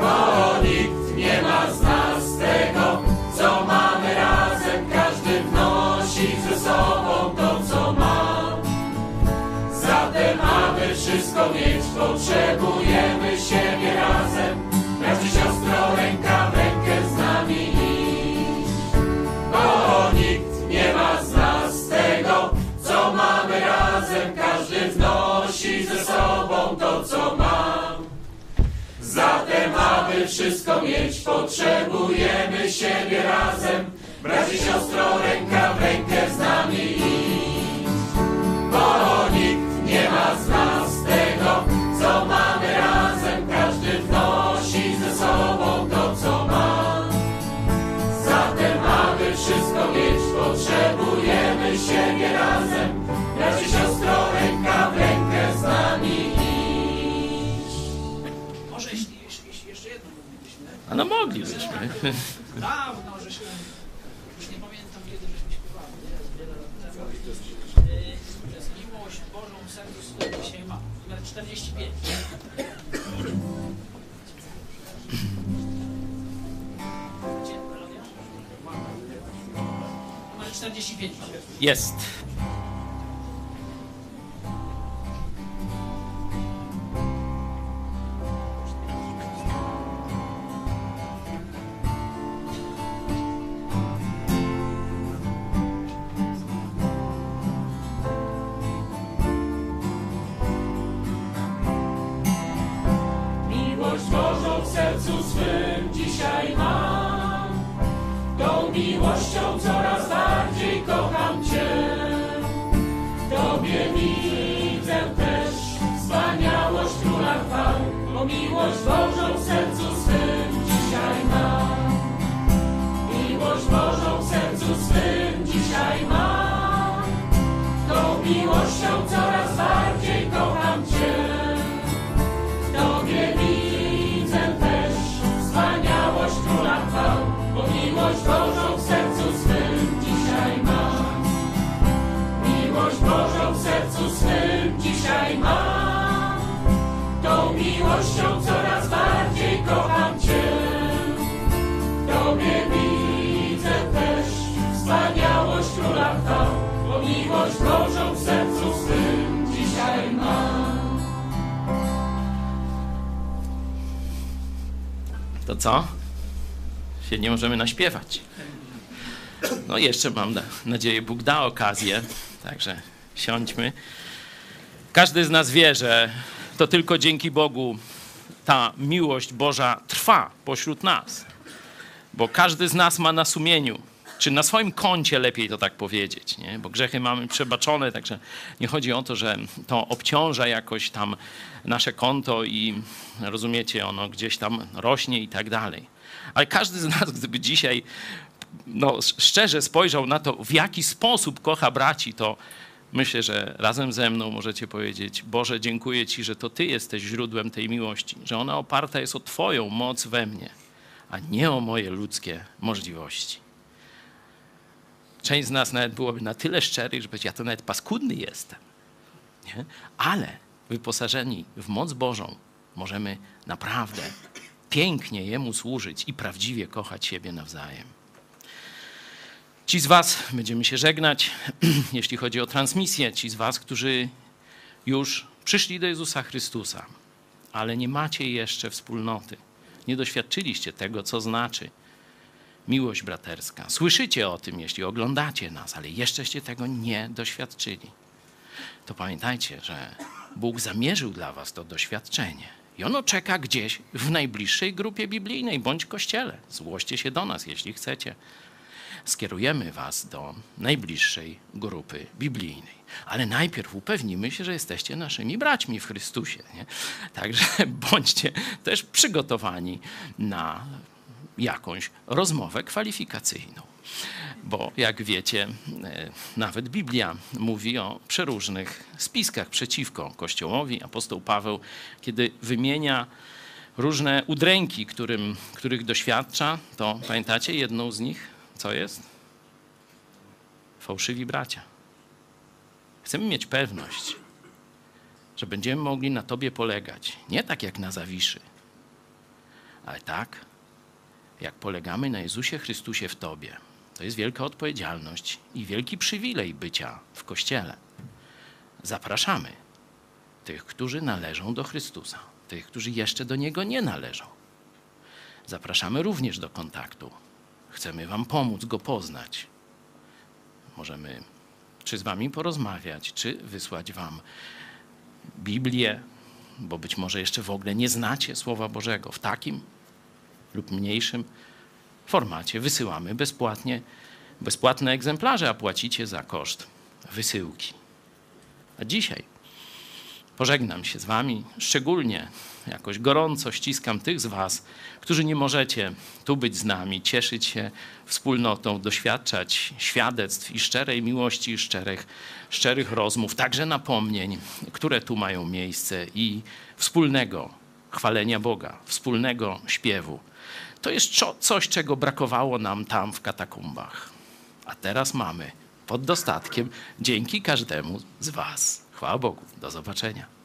Bo nikt nie ma z nas tego, co mamy razem. Każdy wnosi ze sobą to, co ma. Zatem, aby wszystko mieć, potrzebujemy siebie razem. Zatem, aby wszystko mieć, potrzebujemy siebie razem. Braci siostro, ręka w rękę z nami A no moglibyśmy. Dawno, żeśmy, już nie pamiętam kiedy żeśmy śpiewali, nie? Wiele lat temu. Y, miłość Bożą w sercu, dzisiaj ma. Numer 45. Numer 45. Jest. Bożą w sercu swym dzisiaj ma. Miłość Bożą w sercu swym dzisiaj ma. Tą miłością coraz miłością coraz bardziej kocham Cię. Tobie widzę też wspaniałość króla chwał, bo miłość Bożą w sercu swym dzisiaj mam. To co? Się nie możemy naśpiewać. No jeszcze mam nadzieję, Bóg da okazję, także siądźmy. Każdy z nas wie, że to tylko dzięki Bogu ta miłość Boża trwa pośród nas. Bo każdy z nas ma na sumieniu, czy na swoim koncie lepiej to tak powiedzieć, nie? bo grzechy mamy przebaczone, także nie chodzi o to, że to obciąża jakoś tam nasze konto i rozumiecie, ono gdzieś tam rośnie i tak dalej. Ale każdy z nas, gdyby dzisiaj no, szczerze spojrzał na to, w jaki sposób kocha braci, to myślę, że razem ze mną możecie powiedzieć: Boże, dziękuję Ci, że to Ty jesteś źródłem tej miłości, że ona oparta jest o Twoją moc we mnie, a nie o moje ludzkie możliwości. Część z nas nawet byłoby na tyle szczerych, że powiedzieć, ja to nawet paskudny jestem. Nie? Ale wyposażeni w moc Bożą możemy naprawdę pięknie Jemu służyć i prawdziwie kochać siebie nawzajem. Ci z Was, będziemy się żegnać, jeśli chodzi o transmisję, ci z Was, którzy już przyszli do Jezusa Chrystusa, ale nie macie jeszcze wspólnoty, nie doświadczyliście tego, co znaczy miłość braterska. Słyszycie o tym, jeśli oglądacie nas, ale jeszczeście tego nie doświadczyli. To pamiętajcie, że Bóg zamierzył dla Was to doświadczenie. I ono czeka gdzieś w najbliższej grupie biblijnej bądź kościele. Zgłoście się do nas, jeśli chcecie skierujemy Was do najbliższej grupy biblijnej. Ale najpierw upewnimy się, że jesteście naszymi braćmi w Chrystusie. Nie? Także bądźcie też przygotowani na jakąś rozmowę kwalifikacyjną. Bo jak wiecie, e, nawet Biblia mówi o przeróżnych spiskach przeciwko Kościołowi. Apostoł Paweł, kiedy wymienia różne udręki, którym, których doświadcza, to pamiętacie jedną z nich? Co jest? Fałszywi bracia. Chcemy mieć pewność, że będziemy mogli na Tobie polegać. Nie tak jak na Zawiszy, ale tak, jak polegamy na Jezusie Chrystusie w Tobie. To jest wielka odpowiedzialność i wielki przywilej bycia w Kościele. Zapraszamy tych, którzy należą do Chrystusa, tych, którzy jeszcze do Niego nie należą. Zapraszamy również do kontaktu. Chcemy Wam pomóc Go poznać. Możemy czy z Wami porozmawiać, czy wysłać Wam Biblię, bo być może jeszcze w ogóle nie znacie Słowa Bożego w takim lub mniejszym formacie. Wysyłamy bezpłatnie, bezpłatne egzemplarze, a płacicie za koszt wysyłki. A dzisiaj pożegnam się z Wami, szczególnie jakoś gorąco ściskam tych z Was, którzy nie możecie tu być z nami, cieszyć się wspólnotą, doświadczać świadectw i szczerej miłości, i szczerych, szczerych rozmów, także napomnień, które tu mają miejsce i wspólnego chwalenia Boga, wspólnego śpiewu. To jest coś, czego brakowało nam tam w katakumbach. A teraz mamy pod dostatkiem dzięki każdemu z Was. Chwała Bogu. Do zobaczenia.